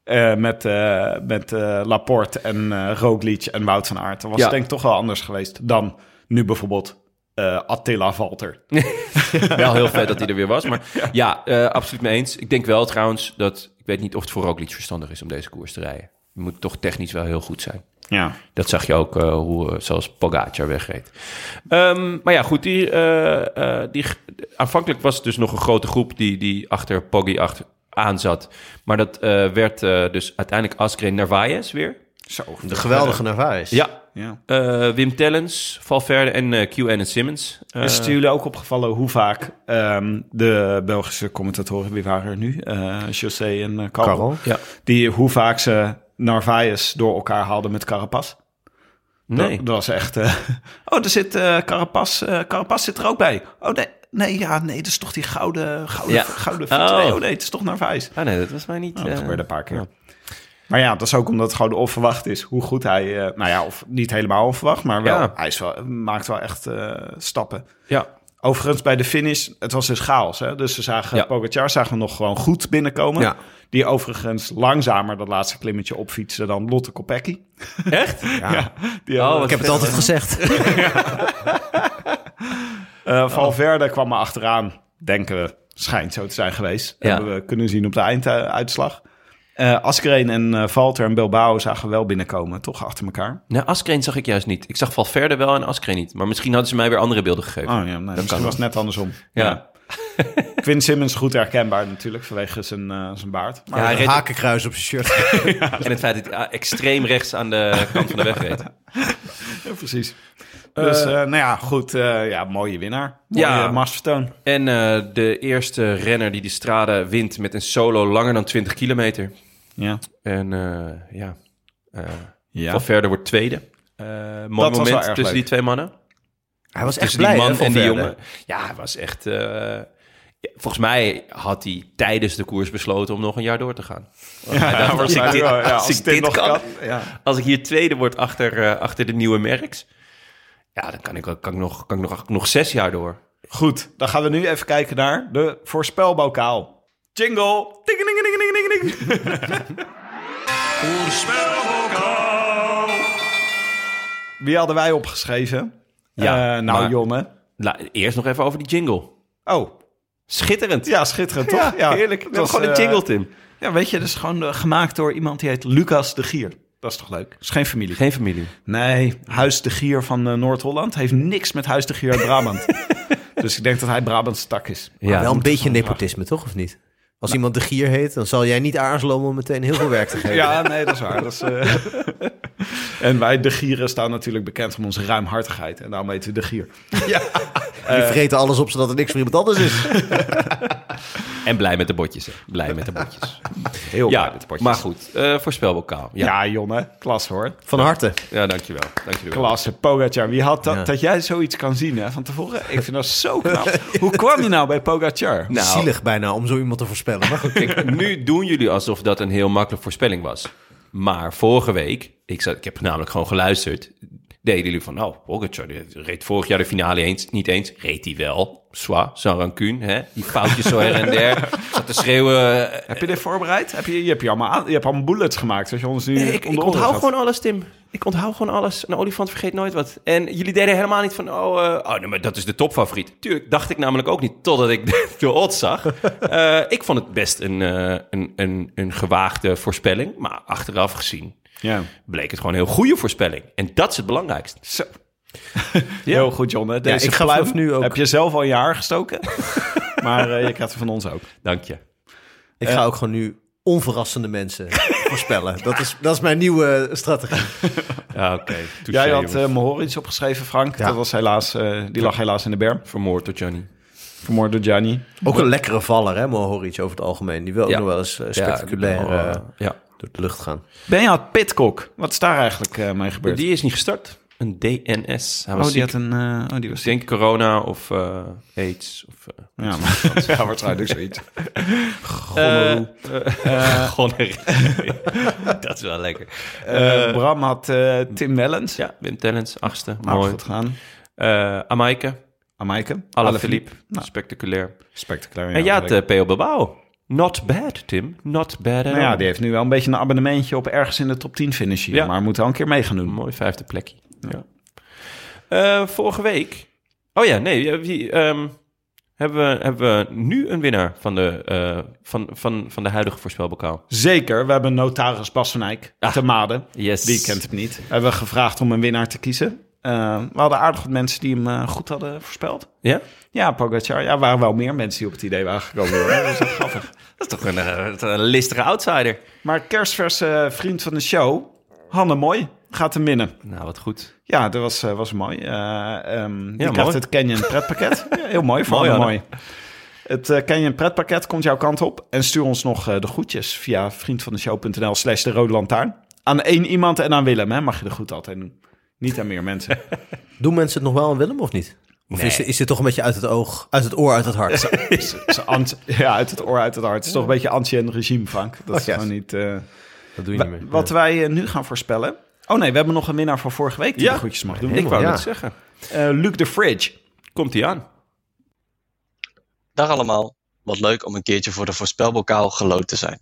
A: Eh, met eh, met eh, Laporte en eh Roglic en Wout van Aert. Dan was
E: Ja.
A: het denk ik toch wel anders geweest... dan nu bijvoorbeeld eh, Attila Valter.
E: wel heel vet dat hij er weer was. Maar ja, eh, absoluut mee eens. Ik denk wel trouwens dat... Ik weet niet of het voor Roglic verstandig is om deze koers te rijden. Je moet toch technisch wel heel goed zijn.
A: Ja.
E: Dat zag je ook eh, hoe, zoals Pogacar wegreed. Ehm, maar ja, goed. Die, eh, eh, die, aanvankelijk was het dus nog een grote groep die, die achter Poggi achter, aan zat. Maar dat eh, werd eh, dus uiteindelijk Askreen Narvaez weer.
A: Zo.
B: de geweldige Narvaez.
E: Ja.
A: Ja.
E: eh, Wim Tellens, Valverde en eh QN en Simmons. Eh,
A: Is het jullie ook opgevallen hoe vaak ehm, de Belgische commentatoren, wie waren er nu? Eh José en uh, Karel.
B: Karel.
E: ja.
A: Die, hoe vaak ze Narvaez door elkaar haalden met Carapaz.
E: Nee.
A: Dat, dat was echt... eh, oh, er zit eh Carapaz, eh, Carapaz zit er ook bij. Oh, nee, nee, ja, nee, dat is toch die gouden, gouden,
E: Ja.
A: gouden
E: Oh.
A: oh nee, het is toch Narvaez.
E: Ah, nee, dat was mij niet...
A: Nou, dat
E: eh,
A: gebeurde een paar keer.
E: ja.
A: Maar ja, dat is ook omdat het gewoon onverwacht is hoe goed hij... eh, nou ja, of niet helemaal onverwacht, maar wel.
E: Ja.
A: Hij is wel, maakt wel echt eh, stappen.
E: Ja.
A: Overigens, bij de finish, het was dus chaos. Hè? Dus ze zagen
E: Ja.
A: Pogacar zagen we nog gewoon goed binnenkomen.
B: Ja.
A: Die overigens langzamer dat laatste klimmetje opfietsen dan Lotte Kopecky.
E: Echt?
A: Ja. die
E: Oh,
B: Ik heb het altijd gezegd.
A: Eh, Valverde kwam er achteraan, denken we, schijnt zo te zijn geweest.
E: Ja.
A: Hebben we kunnen zien op de einduitslag. Eh Askreen en eh, Valter en Bilbao zagen we wel binnenkomen, toch achter elkaar.
E: Nou, Askreen zag ik juist niet. Ik zag Valverde wel en Askreen niet. Maar misschien hadden ze mij weer andere beelden gegeven.
A: Oh ja, nee, misschien
E: kan
A: was het net andersom.
E: Ja.
A: Quinn Simmons goed herkenbaar natuurlijk vanwege zijn, eh, zijn baard. Maar
E: Ja, hij reed-
B: Hakenkruis op zijn shirt.
E: En het feit dat hij ah, extreem rechts aan de kant van de weg reed.
A: Ja, precies. Dus, eh, nou ja, goed. eh, ja, mooie winnaar. Mooie
E: Ja.
A: ja. Marsvertoon.
E: En eh, de eerste renner die de strade wint met een solo langer dan 20 kilometer.
A: Ja.
E: En eh, ja, eh
A: Ja.
E: Van Verder wordt tweede. Eh mooi
A: was wel
E: moment
A: erg
E: tussen
A: leuk.
E: die twee mannen.
B: Hij was echt blij,
E: die
B: hè,
E: man
B: Van
E: en die jongen. Ja, hij was echt... eh, volgens mij had hij tijdens de koers besloten om nog een jaar door te gaan. Als ik dit,
A: wel. Ja,
E: als
A: als
E: ik
A: dit
E: dit
A: nog
E: kan,
A: kan. Ja.
E: als ik hier tweede word achter, eh, achter de nieuwe Merks... Ja, dan kan ik, kan ik, nog, kan ik nog, nog zes jaar door.
A: Goed, dan gaan we nu even kijken naar de voorspelbokaal. Jingle! Wie hadden wij opgeschreven?
E: Ja,
A: Eh, nou,
E: maar-
A: Jonne.
E: La, eerst nog even over die jingle.
A: Oh,
E: Schitterend.
A: ja, schitterend, toch?
E: Ja, heerlijk. We hebben
A: was,
E: gewoon een
A: eh,
E: jingle, Tim.
A: Ja, weet je, dat is gewoon eh, gemaakt door iemand die heet Lucas de Gier. Dat is toch leuk? Dat is geen familie.
E: Geen familie.
A: Nee, Huis de Gier van Noord-Holland heeft niks met Huis de Gier uit Brabant. dus ik denk dat hij Brabantse tak is.
E: Ja,
B: wel een beetje nepotisme, toch? Of niet? Als iemand de gier heet, dan zal jij niet aarzelen om hem meteen heel veel werk te geven.
A: Ja, nee, dat is waar. Dat is, eh, en wij, de Gieren, staan natuurlijk bekend om onze ruimhartigheid. En daarom weten we de Gier.
B: Die vreten alles op zodat er niks voor iemand anders is.
E: En blij met de botjes. Hè. Blij met de botjes.
A: Heel blij
E: ja,
A: met de potjes.
E: maar goed. eh voorspelbokaal. Ja,
A: Ja, Jonne, klas hoor.
B: Van harte.
E: ja dankjewel. dankjewel.
A: Klasse, Pogacar. Wie had dat,
B: Ja.
A: dat jij zoiets kan zien hè, van tevoren? Ik vind dat zo knap. Hoe kwam je nou bij Pogacar?
E: Nou,
B: Zielig bijna om zo iemand te voorspellen. Maar goed.
E: Kijk, nu doen jullie alsof dat een heel makkelijke voorspelling was. Maar vorige week, ik, zat, ik heb namelijk gewoon geluisterd, deden jullie van, nou, Pogacar reed vorig jaar de finale eens, niet eens, reed hij wel. Swa, sans rancune, hè? Die foutjes zo her en der. Zat te schreeuwen. eh,
A: Heb je dit voorbereid? Heb je, je, hebt je, allemaal, je hebt allemaal bullets gemaakt, zoals je ons nu
E: Nee, ik, ik onthoud gewoon alles, Tim. Ik onthoud gewoon alles. Een olifant vergeet nooit wat. En jullie deden helemaal niet van, oh, eh, oh nee, maar dat is de topfavoriet. Tuurlijk, dacht ik namelijk ook niet, totdat ik de, de odds zag. Eh, ik vond het best een, eh, een, een, een gewaagde voorspelling. Maar achteraf gezien
A: Ja.
E: bleek het gewoon een heel goede voorspelling. En dat is het belangrijkste.
A: Zo. Heel goed, John. hè. Deze
B: ik vanaf nu ook-
A: heb je zelf al je haar gestoken. maar eh, je krijgt het van ons ook.
E: Dank je.
B: Ik ga ook gewoon nu onverrassende mensen voorspellen. Dat is, dat is mijn nieuwe strategie.
E: Ja, oké.
A: Jij had
E: uh,
A: Mohoric opgeschreven, Frank.
B: Ja.
A: Dat was helaas, eh, die lag helaas in de berm.
E: Vermoord door Johnny.
A: Vermoord door Gianni.
B: Ook een lekkere valler, hè, Mohoric over het algemeen. Die wil ook
E: Ja.
B: nog wel eens eh, spectaculair
E: Ja,
B: eh,
E: ja.
B: Door de lucht gaan.
A: Benja Pitcock. Wat is daar eigenlijk eh, mee gebeurd?
E: Die is niet gestart. Een DNS. Hij was
A: oh, die
E: ziek.
A: had een... eh, oh, die was
E: Ik denk corona of eh, aids. Of,
A: Ja, maar, ja, waarschijnlijk zoiets.
E: Gonorree. dat is wel lekker.
A: Eh, Bram had eh, Tim Wellens.
E: Ja, Wim Tellens, achtste.
A: Nou,
E: Mooi.
A: goed gedaan.
E: Eh Amaike,
A: Amaike.
E: Alaphilippe,
A: Nou.
E: spectaculair.
A: Spectaculair.
E: en ja,
A: ja,
E: het uh, P.O. Bilbao. Not bad, Tim. Not bad
A: Nou ja, die heeft nu wel een beetje een abonnementje op ergens in de top 10 finish hier.
E: Ja.
A: Maar moet wel een keer mee gaan doen.
E: Mooi vijfde plekje. Ja. Eh, vorige week... Oh ja, nee. eh, Wie, ehm, hebben, we, hebben we nu een winnaar van de, eh, van, van, van de huidige voorspelbokaal?
A: Zeker. We hebben notaris Bas van Eyck te Maden.
E: Yes.
A: Die kent het niet. We hebben gevraagd om een winnaar te kiezen. We hadden aardig wat mensen die hem goed hadden voorspeld.
E: Ja?
A: Ja, Pogacar. Ja, er waren wel meer mensen die op het idee waren gekomen. hoor. Dat is echt grappig.
E: Dat is toch een, eh, een listige outsider.
A: Maar kerstverse vriend van de show, Hanne Mooi, gaat hem winnen.
E: Nou, wat goed.
A: Ja, dat was, eh, was mooi. Eh ehm die
E: mooi.
A: krijgt het Canyon pretpakket. Ja, heel mooi, voor
E: Mooi,
A: Hanne. Mooi. Het eh, Canyon pretpakket komt jouw kant op. En stuur ons nog eh, de groetjes via vriendvandeshow.nl slash de rode lantaarn. Aan één iemand en aan Willem, hè, mag je de groet altijd doen. Niet aan meer mensen.
B: Doen mensen het nog wel aan Willem of niet? Of is, is dit toch een beetje uit het oog, uit het oor, uit het hart?
A: Ant- ja, uit het oor, uit het hart. Het is toch een beetje anti regime, Frank. Dat is
B: Oh, yes.
A: gewoon niet... eh,
B: Dat doe je niet meer.
A: wat wij eh, nu gaan voorspellen... Oh nee, we hebben nog een winnaar van vorige week die
E: Ja.
A: de groetjes mag doen.
E: Ik wou
B: ja.
E: net zeggen.
A: Eh, Luc de Fridge.
E: Komt hij aan?
F: Dag allemaal, wat leuk om een keertje voor de voorspelbokaal geloot te zijn.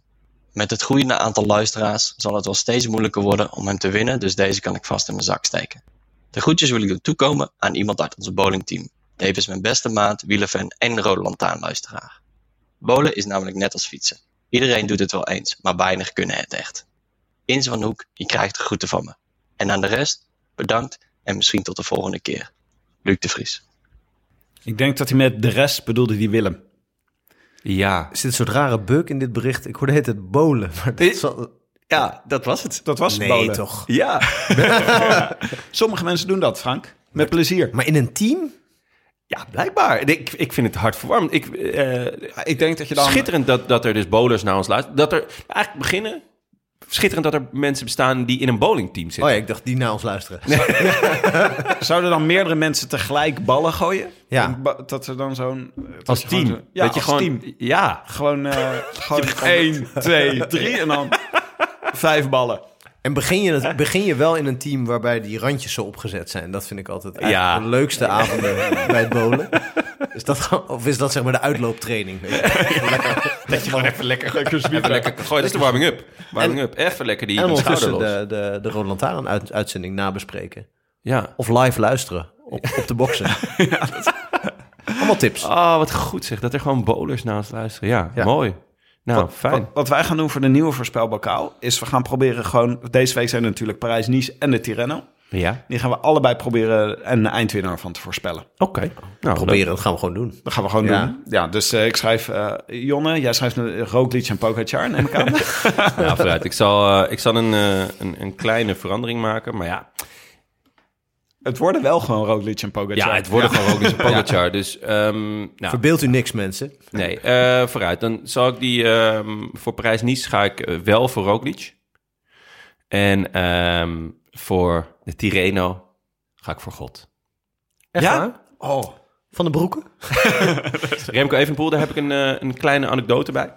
F: Met het groeiende aantal luisteraars zal het wel steeds moeilijker worden om hem te winnen, dus deze kan ik vast in mijn zak steken. De groetjes wil ik doen toekomen aan iemand uit onze bowlingteam. Tevens mijn beste maat, wielerfan en rode lantaarnluisteraar. Bowlen is namelijk net als fietsen. Iedereen doet het wel eens, maar weinig kunnen het echt. Inze van Hoek, je krijgt de groeten van me. En aan de rest, bedankt en misschien tot de volgende keer. Luc de Vries.
A: Ik denk dat hij met de rest bedoelde die Willem.
E: Ja.
B: Er zit een soort rare buk in dit bericht. Ik hoorde het het bolen. Maar dat zal...
E: Ja, dat was het.
A: Dat was
B: Nee, toch?
E: Ja.
A: Sommige mensen doen dat, Frank. Met plezier.
B: Maar in een team?
E: Ja, blijkbaar. Ik, ik vind het hartverwarmend. Ik, eh,
A: Ik denk dat je dan...
E: Schitterend dat, dat er dus bowlers naar ons luisteren. Dat er eigenlijk beginnen schitterend dat er mensen bestaan die in een bowlingteam
B: Oh
E: zitten.
B: ja, ik dacht die naar ons luisteren.
A: Zouden dan meerdere mensen tegelijk ballen gooien?
B: Ja.
A: Dat er dan zo'n...
E: Als
A: gewoon
E: team.
A: zo- Ja,
E: dat je
A: als
E: gewoon,
A: team.
E: Ja,
A: Gewoon, eh gewoon 1, 2, 3 en dan vijf ballen.
B: En begin je, het, begin je wel in een team waarbij die randjes zo opgezet zijn. Dat vind ik altijd
E: Ja.
B: de leukste avonden bij het bowlen. Is dat, of is dat zeg maar de uitlooptraining? Weet je?
E: dat je gewoon even lekker, even lekker gooi. Dat is de warming-up. Warming-up. Even lekker die,
B: En ondertussen
E: los.
B: de, de, de Roland Lantaarn uit, uitzending nabespreken.
E: Ja.
B: Of live luisteren op, op de boksen. Allemaal tips.
E: Oh, wat goed zeg. Dat er gewoon bowlers naast luisteren. Ja,
B: Ja.
E: mooi. Nou, fijn.
A: Wat, wat wij gaan doen voor de nieuwe voorspelbokaal... is we gaan proberen gewoon... Deze week zijn er natuurlijk Parijs-Nice en de Tirreno.
E: Ja,
A: Die gaan we allebei proberen een eindwinnaar van te voorspellen.
E: oké. Nou,
B: Proberen, dat gaan we gewoon doen.
A: Dat gaan we gewoon
B: Ja.
A: doen. Ja, dus eh, ik schrijf... eh, Jonne, jij schrijft uh, Roglic en Pogacar, neem ik aan.
E: Nou, vooruit. Ik zal, eh, ik zal een, een, een kleine verandering maken. Maar ja,
A: het worden wel gewoon Roglic en Pogacar.
E: ja het worden gewoon Roglic en Pogacar. Dus ehm, nou,
B: Verbeeld u niks, mensen.
E: nee, eh, vooruit. Dan zal ik die... ehm, voor Parijs-Nice ga ik eh, wel voor Roglic. En ehm, voor de Tirreno ga ik voor God.
B: Echt
A: Ja?
B: waar?
A: Oh,
B: Van de broeken?
E: Remco Evenpoel, daar heb ik een, eh, een kleine anekdote bij.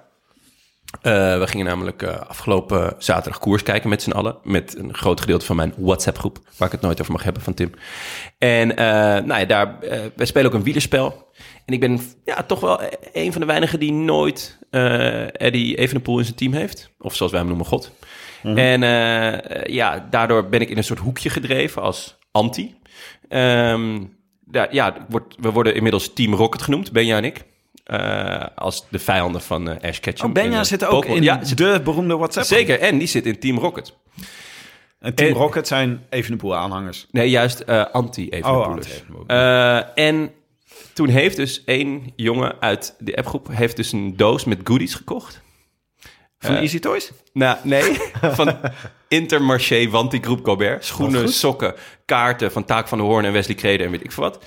E: Eh, we gingen namelijk eh, afgelopen zaterdag koers kijken met z'n allen. Met een groot gedeelte van mijn WhatsApp-groep. Waar ik het nooit over mag hebben van Tim. En eh, nou ja, daar, wij spelen ook een wielerspel. En ik ben ja, toch wel een van de weinigen die nooit Eddie Evenepoel in zijn team heeft. Of zoals wij hem noemen, God. En eh, ja, daardoor ben ik in een soort hoekje gedreven als anti. Ehm, ja, ja, wordt- we worden inmiddels Team Rocket genoemd, Benja en ik. Eh, als de vijanden van eh Ash Ketchum.
A: oh Benja
E: eh,
A: zit ook in
E: Ja,
A: de beroemde WhatsApp.
E: zeker. En die zit in Team Rocket.
A: En Team
E: En-
A: Rocket zijn Evenepoel-aanhangers.
E: Nee, juist eh anti-Evenepoel.
A: Oh,
E: en toen heeft dus één jongen uit de appgroep... heeft dus een doos met goodies gekocht.
A: Van Easy Toys?
E: Nou, nee, van Intermarché Wanty Groep Gobert. Schoenen, sokken, kaarten van Taak van de Hoorn en Wesley Kreder en weet ik veel wat.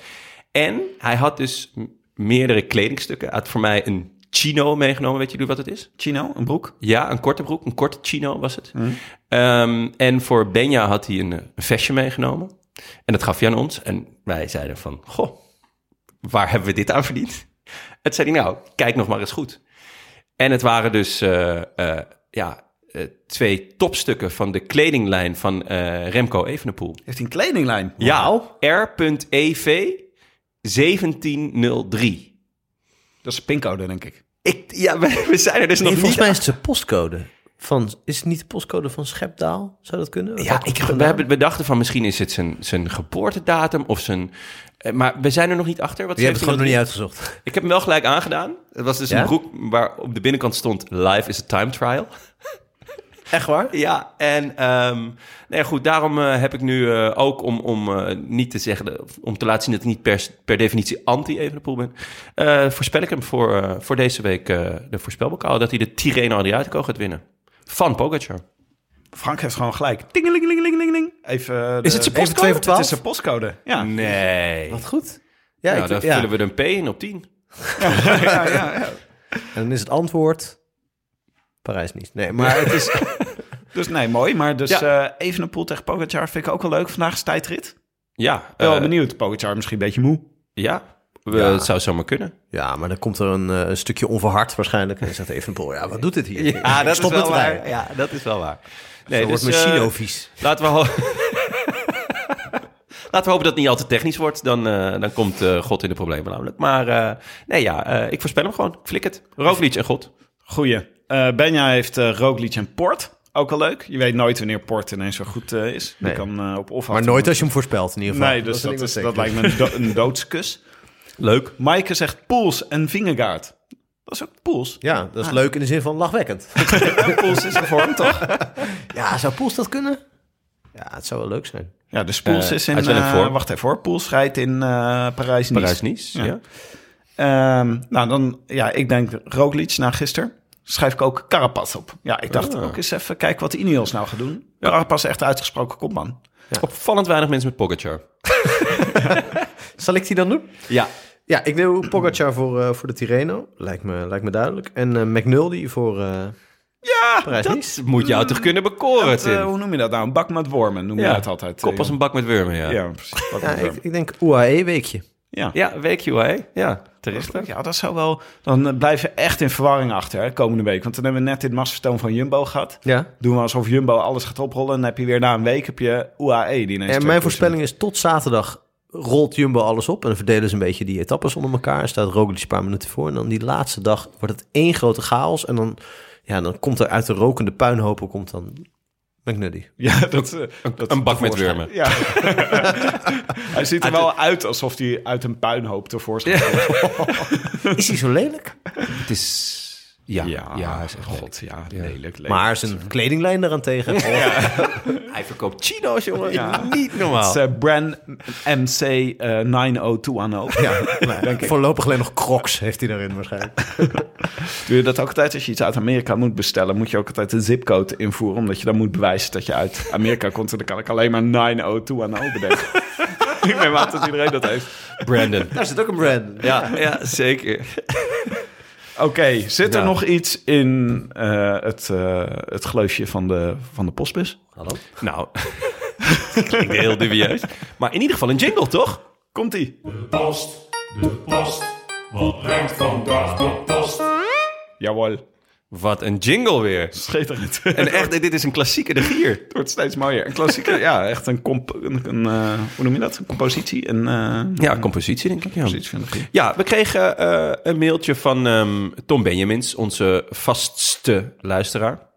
E: En hij had dus meerdere kledingstukken. Had voor mij een chino meegenomen. Weet jullie wat het is?
A: Chino, een broek?
E: Ja, een korte broek, een korte chino was het. Ehm, en voor Benja had hij een, eh, een vestje meegenomen. En dat gaf hij aan ons. En wij zeiden van, goh, waar hebben we dit aan verdiend? Het zei hij, nou, kijk nog maar eens goed. En het waren dus eh, eh, ja, twee topstukken van de kledinglijn van Remco Evenepoel.
A: Heeft hij een kledinglijn?
E: Ja, R.EV 1703.
A: Dat is een pincode, denk ik.
E: Ik, ja, we, we zijn er dus
B: Nee,
E: nog
B: volgens
E: niet
B: mij is het de postcode. Van, is het niet de postcode van Schepdaal? Zou dat kunnen?
E: Ja, ik, we, hebben, we dachten van misschien is het zijn, zijn geboortedatum of zijn... eh, Maar we zijn er nog niet achter. Wat
B: Je hebt het gewoon nog niet
E: 1703?
B: uitgezocht.
E: Ik heb hem wel gelijk aangedaan. Het was dus
B: Ja?
E: een broek waar op de binnenkant stond... Life is a time trial.
B: Echt waar?
E: Ja, en ehm nou ja, goed, daarom eh, heb ik nu eh, ook om, om eh, niet te zeggen... om te laten zien dat ik niet per, per definitie anti-Evenepoel ben... eh, voorspel ik hem voor, voor deze week eh, de voorspelbokaal... dat hij de Tirreno Adriatico gaat winnen. Van Pogacar.
A: Frank heeft gewoon gelijk. Tingelingelingelingeling. Even de-
E: Is het zijn
A: even
B: postcode?
A: twee voor Het is zijn postcode. Ja.
E: Nee.
B: Wat goed. Ja,
E: nou,
B: ik,
E: dan
B: ja.
E: vullen we er een P in op 10.
A: ja, ja, ja.
B: En dan is het antwoord... Parijs niet. Nee, maar het is...
A: Dus nee, mooi. Maar dus
E: Ja.
A: eh Evenepoel tegen Pogacar vind ik ook wel leuk. Vandaag is tijdrit.
E: Ja,
A: Wel
E: eh,
A: benieuwd. Pogacar misschien een beetje moe.
E: Ja, we,
B: Ja.
E: het zou zomaar kunnen.
B: Ja, maar dan komt er een, eh, een stukje onverhard waarschijnlijk. En dan zegt even ja, wat doet dit hier? Stop met rijden.
E: Ja, dat is wel waar.
B: Nee, wordt
E: dus,
B: mijn vies.
E: laten we, ho- laten we hopen dat het niet al te technisch wordt. Dan, eh, dan komt eh, God in de problemen namelijk. Maar eh, nee, ja, eh, ik voorspel hem gewoon. Ik flik het. Roglic en God.
A: Goeie. Eh Benja heeft eh Roglic en Port. Ook al leuk. Je weet nooit wanneer Port ineens zo goed eh, is.
B: Nee.
A: Die kan eh, op of
B: Maar nooit als je hem voorspelt in ieder geval.
A: Nee, dus dat, is, dat lijkt me een, do- een doodskus.
E: Leuk.
A: Maaike zegt Poels en Vingegaard. Dat is ook Poels.
B: Ja, dat is leuk in de zin van lachwekkend.
A: Poels is gevormd, toch?
B: ja, zou Poels dat kunnen? Ja, het zou wel leuk zijn.
A: Ja, dus Poels
E: Eh,
A: is in... eh, wacht even hoor. Poels rijdt in eh Parijs-Nice.
E: Parijs-Nice.
A: Ja.
E: Ja.
A: Ehm, nou, dan... Ja, ik denk Roglic na gisteren. Schrijf ik ook Carapaz op. Ja, ik dacht
E: Ah.
A: ook eens even kijken wat de Ineos nou gaat doen. Carapaz echt uitgesproken kopman.
E: Opvallend weinig mensen met Pogacar.
B: Zal ik die dan doen?
E: Ja.
B: Ja, ik doe Pogacar voor, eh, voor de Tirreno. Lijkt me, lijkt me duidelijk. En eh McNulty voor, eh,
A: Ja,
B: Parijs-Nice.
E: Dat moet jou toch kunnen bekoren,
A: dat, eh,
E: Tim?
A: hoe noem je dat nou? Een bak met wormen noem je
E: Ja,
A: het altijd.
E: Kop als een bak met wurmen, ja.
A: Ja, precies.
B: Ja, ik,
A: wormen.
B: ik denk UAE-weekje.
A: Ja.
E: Ja, weekje, hè? Ja, terecht.
A: Ja, dat zou wel... Dan eh, blijven we echt in verwarring achter, hè, komende week. Want dan hebben we net dit machtsvertoon van Jumbo gehad.
B: Ja.
A: Doen we alsof Jumbo alles gaat oprollen. En dan heb je weer na een week heb je UAE die.
B: En
A: 2%
B: mijn voorspelling is tot zaterdag rolt Jumbo alles op. En dan verdelen ze een beetje die etappes onder elkaar. En staat Roglic een paar minuten voor. En dan die laatste dag wordt het één grote chaos. En dan, ja, dan komt er uit de rokende puinhopen komt dan McNuddy.
A: Ja, dat, eh, dat
E: Een bak met wurmen.
A: Ja. hij ziet er wel uit alsof hij uit een puinhoop tevoorschijn komt.
B: Is hij zo lelijk?
E: Het is... Ja, ja,
A: Ja,
E: hij is echt
A: god, ja, lelijk, lelijk.
B: Maar zijn kledinglijn daarentegen.
E: Hij verkoopt chino's, jongen.
A: Ja.
E: Niet normaal.
A: Het is eh, brand MC eh 90210.
B: Ja, denk ik. Voorlopig alleen nog crocs heeft hij daarin waarschijnlijk.
A: Doe je dat ook altijd als je iets uit Amerika moet bestellen? Moet je ook altijd een zipcode invoeren, omdat je dan moet bewijzen dat je uit Amerika komt. En dan kan ik alleen maar 90210 bedenken. ik neem aan dat iedereen dat heeft.
E: Brandon.
B: Daar zit ook een brand.
E: Ja, ja, zeker.
A: Oké, zit er
E: Ja.
A: nog iets in eh, het, eh, het gleufje van de, van de postbus?
B: Hallo?
E: Nou, klinkt heel dubieus. Maar in ieder geval een jingle, toch?
A: Komt-ie.
G: Post, de post. Wat brengt vandaag de post?
A: Jawel.
E: Wat een jingle weer.
A: Schitterend.
E: En echt, dit is een klassieke de gier.
A: Het wordt steeds mooier. Een klassieke, ja, echt een, comp een, een, eh, hoe noem je dat? Een compositie. Een, eh,
E: Ja, compositie denk ik. Ja,
A: compositie van de gier.
E: ja we kregen eh, een mailtje van ehm, Tom Benjamins, onze vastste luisteraar.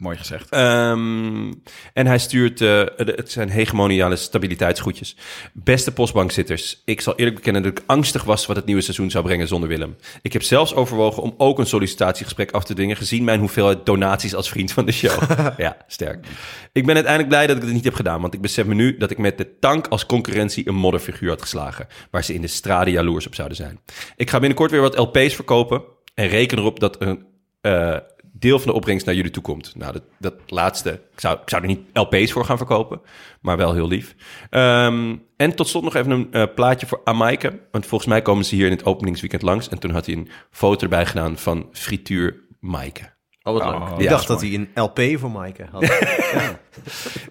A: Mooi gezegd.
E: Ehm, en hij stuurt, eh, het zijn hegemoniale stabiliteitsgroetjes. Beste postbankzitters, ik zal eerlijk bekennen dat ik angstig was wat het nieuwe seizoen zou brengen zonder Willem. Ik heb zelfs overwogen om ook een sollicitatiegesprek af te dwingen, gezien mijn hoeveelheid donaties als vriend van de show. ja, sterk. Ik ben uiteindelijk blij dat ik het niet heb gedaan, want ik besef me nu dat ik met de tank als concurrentie een modderfiguur had geslagen, waar ze in de straden jaloers op zouden zijn. Ik ga binnenkort weer wat LP's verkopen en reken erop dat een eh, deel van de opbrengst naar jullie toe komt. Nou, dat, dat laatste, ik zou, ik zou er niet LP's voor gaan verkopen, maar wel heel lief. Ehm, en tot slot nog even een eh, plaatje voor Amaike, want volgens mij komen ze hier in het openingsweekend langs. En toen had hij een foto erbij gedaan van frituur Maaike.
B: Oh, wat leuk.
A: Oh,
B: ik
A: ja,
B: dacht dat hij een LP voor Maaike had.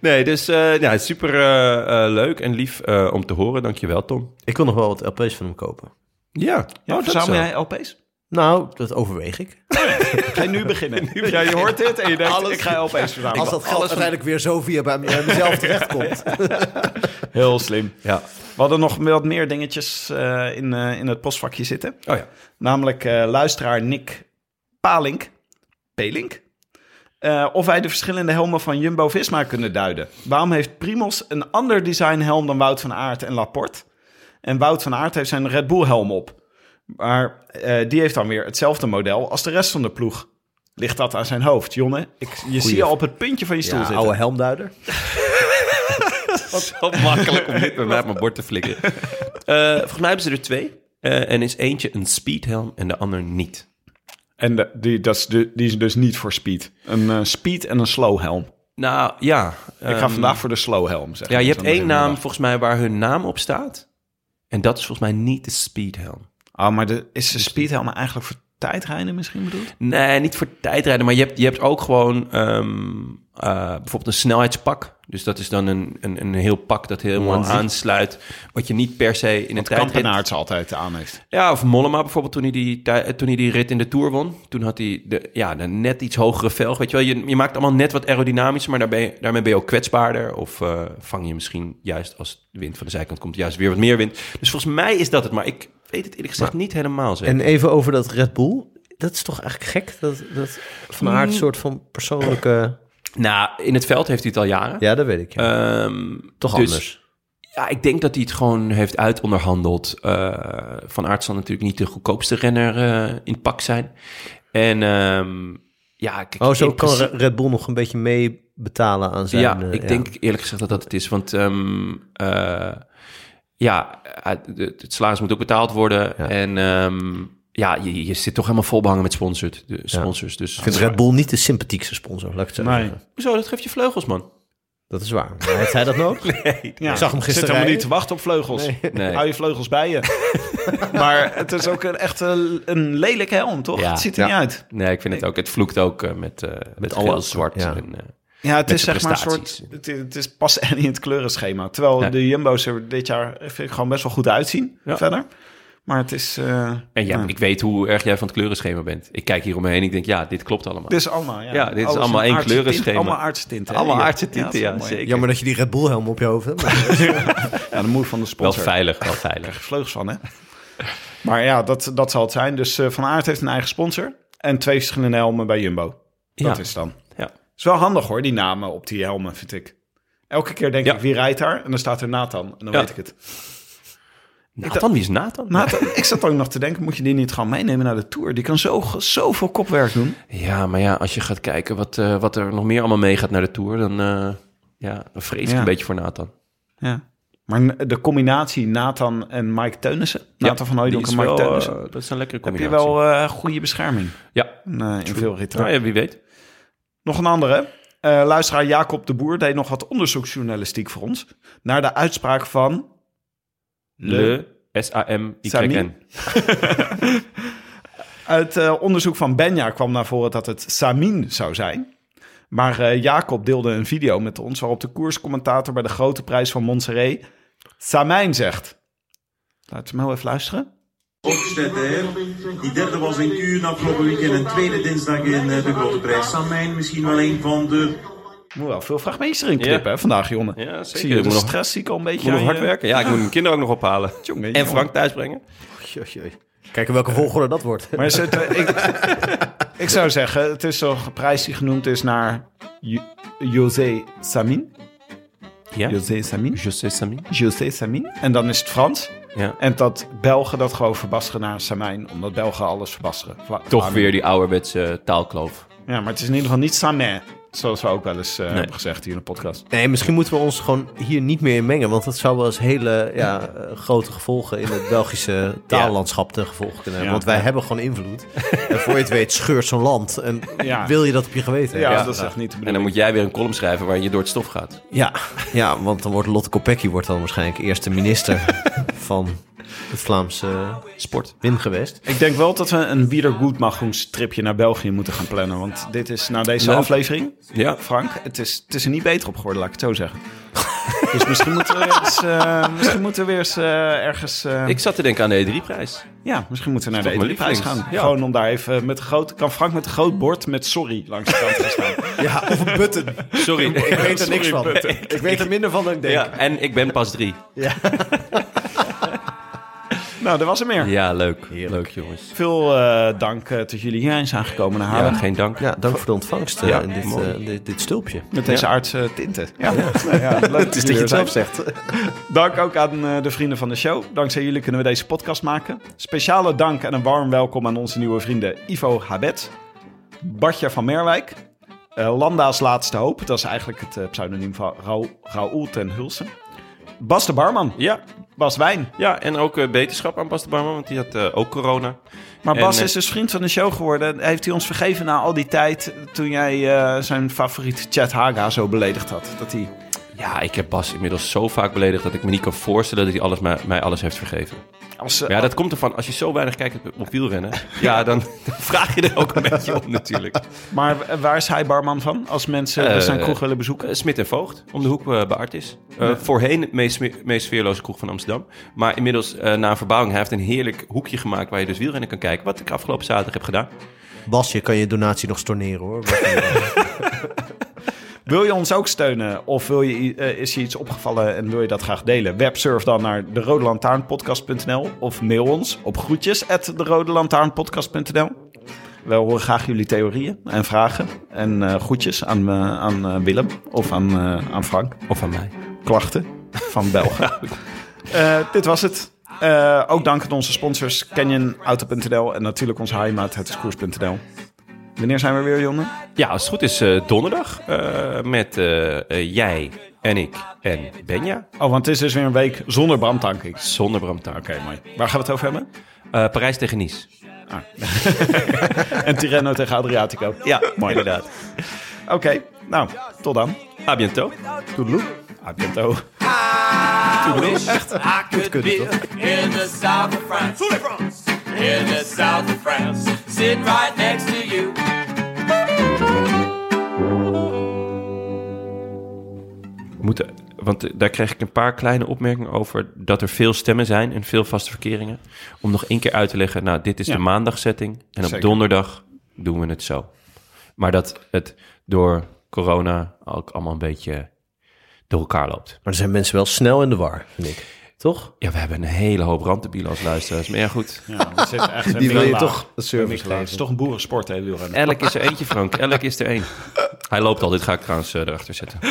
E: Nee, dus eh, ja, super eh, leuk en lief eh, om te horen. Dankjewel, Tom.
B: ik wil nog wel wat LP's van hem kopen.
E: Ja,
A: Ja,
E: oh, dat
A: verzamel jij LP's?
B: Nou, dat overweeg ik.
A: Ga je nu beginnen? Ja, je hoort dit en je denkt, ik ga LP's verzamelen.
B: Als dat geld uiteindelijk weer zo via bij mezelf terechtkomt.
A: Heel slim.
E: Ja.
A: We hadden nog wat meer dingetjes eh, in, eh, in het postvakje zitten.
E: Oh ja.
A: Namelijk eh, luisteraar Nick Palink. Pelink. Eh, of wij de verschillende helmen van Jumbo-Visma kunnen duiden. Waarom heeft Primos een ander design helm dan Wout van Aert en Laporte? En Wout van Aert heeft zijn Red Bull helm op. Maar eh, die heeft dan weer hetzelfde model als de rest van de ploeg. Ligt dat aan zijn hoofd? Jonne, ik, je zie je op het puntje van je stoel
B: Ja,
A: zitten.
B: oude helmduider.
E: Zo makkelijk om dit bij mij op mijn bord te flikken. Eh, volgens mij hebben ze er twee. Eh, en is eentje een speedhelm en de ander niet.
A: En de- die, dat is de, die is dus niet voor speed. Een speed en een slow helm.
E: Nou, ja.
A: Ik ga
E: ehm,
A: vandaag voor de slow helm. Zeg
E: Ja, je hebt één naam volgens mij waar hun naam op staat. En dat is volgens mij niet de speedhelm.
A: Oh, maar de, is de speed helm eigenlijk voor tijdrijden misschien bedoeld?
E: Nee, niet voor tijdrijden, maar je hebt, je hebt ook gewoon ehm, eh, bijvoorbeeld een snelheidspak. Dus dat is dan een, een, een heel pak dat helemaal aansluit. Wat je niet per se in een tijdrit...
A: Kampenaerts altijd aan heeft.
E: Ja, of Mollema bijvoorbeeld toen hij, die, tij- toen hij die rit in de Tour won. Toen had hij de, ja, de net iets hogere velg. Weet je wel, je, je maakt allemaal net wat aerodynamischer, maar daar ben je, daarmee ben je ook kwetsbaarder. Of eh, vang je misschien juist als de wind van de zijkant komt, juist weer wat meer wind. Dus volgens mij is dat het, maar ik weet het eerlijk gezegd niet helemaal zeker.
B: En even over dat Red Bull. Dat is toch eigenlijk gek? Dat, dat Van Aert een soort van persoonlijke...
E: Nou, in het veld heeft hij het al jaren.
B: Ja, dat weet ik. Ja.
E: Ehm,
B: toch
E: dus-
B: anders.
E: Ja, ik denk dat hij het gewoon heeft uitonderhandeld. Eh, van Aert zal natuurlijk niet de goedkoopste renner eh, in het pak zijn. En ehm, ja, kijk,
B: Oh, zo kan Red Bull nog een beetje mee betalen aan zijn...
E: ja,
B: eh,
E: ik denk eerlijk gezegd dat dat het is. Want ehm, eh, ja, eh, het salaris moet ook betaald worden.
B: Ja.
E: En ehm, ja, je, je zit toch helemaal vol behangen met sponsors. De sponsors dus.
B: Ik vind Red Bull niet de sympathiekste sponsor, laat ik het zo
A: Nee.
B: zeggen.
E: Hoezo, dat geeft je vleugels, man.
B: Dat is waar. Maar heeft hij dat nodig?
A: Nee,
B: Ik zag hem gisteren
A: Zit helemaal niet te wachten op vleugels.
E: Nee.
A: Hou je vleugels bij je. maar het is ook een, echt een, een lelijke helm, toch?
E: Ja.
A: Het ziet er niet uit.
E: Nee, ik vind het ook. Het vloekt ook eh, met, eh met
B: alle-
E: geel, zwart.
B: ja.
E: En, eh,
A: Ja, het is zeg maar een soort... Het, is- het is pas en in het kleurenschema. Terwijl
E: Ja.
A: de Jumbo's er dit jaar vind ik gewoon best wel goed uitzien.
E: Ja.
A: Verder. Maar het is... eh,
E: en ja, ik weet hoe erg jij van het kleurenschema bent. Ik kijk hier om me heen en ik denk, ja, dit klopt allemaal.
A: Dit is allemaal, ja.
E: Ja, dit is allemaal
A: een
E: één kleurenschema.
A: tint, Allemaal aardse tinten. hè?
E: Allemaal ja,
A: wel
E: zeker.
B: Jammer dat je die Red Bull helm op je hoofd hebt.
A: Ja, de moe van de
E: Wel
A: sponsor.
E: veilig, wel
A: krijg
E: veilig.
A: vleugels van, hè? Maar ja, dat, dat zal het zijn. Dus eh, Van Aert heeft een eigen sponsor. En twee verschillende helmen bij Jumbo. Dat
E: Ja.
A: is dan. Is wel handig hoor, die namen op die helmen, vind ik. Elke keer denk
E: Ja.
A: ik, wie rijdt daar? En dan staat er Nathan. En dan
E: Ja.
A: weet ik het.
E: Nathan, wie is Nathan?
A: Nathan, ik zat ook nog te denken, moet je die niet gewoon meenemen naar de Tour? Die kan zo, zoveel kopwerk doen.
E: Ja, maar ja, als je gaat kijken wat, eh, wat er nog meer allemaal meegaat naar de Tour, dan, eh, ja, dan vrees ik een beetje voor Nathan.
A: Ja. Maar de combinatie Nathan en Mike Teunissen. Nathan van Hooydonk en Mike
E: wel,
A: Teunissen.
E: eh, dat is een lekkere
A: heb je
E: combinatie.
A: wel goede bescherming
E: Ja,
A: in, eh, in veel ritten.
E: nou ja, wie weet.
A: Nog een andere. Eh, luisteraar Jacob de Boer deed nog wat onderzoeksjournalistiek voor ons. Naar de uitspraak van...
E: Le S-A-M-Y-N.
A: Sami. Uit eh, onderzoek van Benja kwam naar voren dat het Samin zou zijn. Maar eh, Jacob deelde een video met ons waarop de koerscommentator bij de grote prijs van Montserrat Samijn zegt. Laten we hem heel even luisteren.
H: Opgezet, hè. Die derde was in Kuurne afgelopen weekend en tweede dinsdag in eh, de Grote Prijs. Samijn misschien wel een van de...
A: Moet wel veel fragmentjes erin knippen
E: Ja.
A: hè, vandaag, jongen.
E: Ja,
A: Ik
E: zeker.
A: zie je
E: Ik
A: de
E: moet nog-
A: stress zie ik al een beetje
E: Moet nog hard
A: je-
E: werken. Ja, ik moet mijn kinderen ook nog ophalen.
A: Jongen,
E: En. Frank thuisbrengen.
B: Kijken welke volgorde dat wordt.
A: Maar is het, eh, ik, ik zou zeggen, het is toch een prijs die genoemd is naar Jo- José Samin.
E: Ja.
A: José Samin.
E: José Sami.
A: José Samin. En dan is het Frans.
E: Ja.
A: En dat Belgen dat gewoon verbasteren naar Samijn. Omdat Belgen alles verbasteren.
E: Toch weer die ouderwetse taalkloof.
A: Ja, maar het is in ieder geval niet Samin. Zoals we ook wel eens eh,
E: Nee.
A: hebben gezegd hier in de podcast.
B: Nee, misschien moeten we ons gewoon hier niet meer in mengen. Want dat zou wel eens hele ja, eh, grote gevolgen in het Belgische taallandschap ten gevolge kunnen hebben.
A: Ja.
B: Want wij hebben gewoon invloed. en voor je het weet scheurt zo'n land. En
A: Ja.
B: wil je dat op je geweten
A: Ja,
B: hebben?
A: dat is echt niet te
E: En dan moet jij weer een column schrijven waar je door het stof gaat.
B: Ja, ja, want dan wordt Lotte Kopecky wordt dan waarschijnlijk eerste minister van het Vlaamse
E: Sport.
B: windgewest.
A: Ik denk wel dat we een Wiedergoedmachungs tripje naar België moeten gaan plannen. Want dit is na deze
E: Leuk.
A: aflevering,
E: Ja.
A: Frank, het is, het is er niet beter op geworden, laat ik het zo zeggen. dus misschien moeten we weer eens, eh, misschien moeten we weer eens eh, ergens... eh,
E: Ik zat te denken aan de E3-prijs.
A: ja, misschien moeten we naar de
E: toch mijn
A: E3-prijs gaan.
E: Ja.
A: Gewoon om daar even met een groot... Kan Frank met een groot bord met sorry langs de kant gaan staan?
B: Ja, of een button.
E: Sorry.
B: Ik weet er niks van. Ik weet er minder van dan ik denk.
E: Ja, en ik ben pas drie.
A: nou, dat was er meer.
E: Ja, leuk. Leuk, jongens.
A: Veel eh, dank eh, dat jullie hierheen zijn gekomen naar
E: Ja, geen dank.
B: Ja, dank voor de ontvangst eh,
E: Ja,
B: in dit, eh, dit, dit stulpje.
A: Met deze aardse tinten. Ja, Nou ja, leuk
B: Het is dat je het zelf zegt.
A: Dank ook aan eh, de vrienden van de show. Dankzij jullie kunnen we deze podcast maken. Speciale dank en een warm welkom aan onze nieuwe vrienden Ivo Habet, Bartje van Merwijk, eh, Landa's Laatste Hoop. Dat is eigenlijk het pseudoniem van Rau- Raoul ten Hulsen. Bas de Barman,
E: Ja,
A: Bas Wijn.
E: ja en ook eh, beterschap aan Bas de Barman, want die had eh, ook corona.
A: Maar Bas
E: eh,
A: is dus vriend van de show geworden. Heeft hij ons vergeven na al die tijd toen jij eh, zijn favoriete Chat Haga zo beledigd had? Dat hij...
E: Ja, ik heb Bas inmiddels zo vaak beledigd dat ik me niet kan voorstellen dat hij alles, mij, mij alles heeft vergeven.
A: Als, eh,
E: ja, dat komt ervan, als je zo weinig kijkt op, op wielrennen, ja, dan, dan vraag je er ook een beetje om natuurlijk.
A: Maar waar is hij barman van? Als mensen
E: Eh,
A: zijn kroeg willen bezoeken?
E: Eh, Smit en Voogd, om de hoek eh, bij Artis. Eh, Voorheen het meest, meest sfeerloze kroeg van Amsterdam. Maar inmiddels, eh, na een verbouwing, hij heeft een heerlijk hoekje gemaakt waar je dus wielrennen kan kijken. Wat ik afgelopen zaterdag heb gedaan.
B: Basje, kan je donatie nog storneren hoor.
A: Wil je ons ook steunen of wil je, eh, is je iets opgevallen en wil je dat graag delen? Websurf dan naar de of mail ons op groetjes at We horen graag jullie theorieën en vragen en eh groetjes aan, eh, aan Willem of aan, aan Frank.
E: Of aan mij.
A: Klachten van Belgen. Dit was het. Ook dank aan onze sponsors CanyonAuto.nl en natuurlijk onze heimaat het is koers.nl. Wanneer zijn we weer, Jonne?
E: Ja, als het goed is eh, donderdag eh, met eh, jij en ik en Benja.
A: Oh, want het is dus weer een week zonder Bram Tankink.
E: Zonder Bram.
A: Oké, mooi. Waar gaan we het over hebben?
E: Eh, Parijs tegen Nice.
A: En Tirreno tegen Adriatico.
E: Ja,
A: Mooi.
E: inderdaad.
A: Oké, nou, tot dan.
E: A bientôt.
B: Toedeloe.
A: A bientôt.
D: I wish I could be in the south of France. In the south of France. Sitting right next to you.
E: We moeten, want daar kreeg ik een paar kleine opmerkingen over dat er veel stemmen zijn en veel vaste verkeringen. Om nog één keer uit te leggen, nou, dit is
A: Ja.
E: de maandagsetting en op
A: Zeker.
E: donderdag doen we het zo. Maar dat het door corona ook allemaal een beetje door elkaar loopt.
B: Maar er zijn mensen wel snel in de war, vind ik. Toch?
E: Ja, we hebben een hele hoop randdebielen als luisteraars. Maar ja, goed.
A: Ja, echt
B: Die wil je
A: laag.
B: toch een service
A: Middelaag. Het is
B: geven.
A: toch een boerensport, hè, wielrennen.
E: Elk is er eentje, Frank. Elk is er één. Hij loopt al. Dit ga ik trouwens eh, erachter zetten.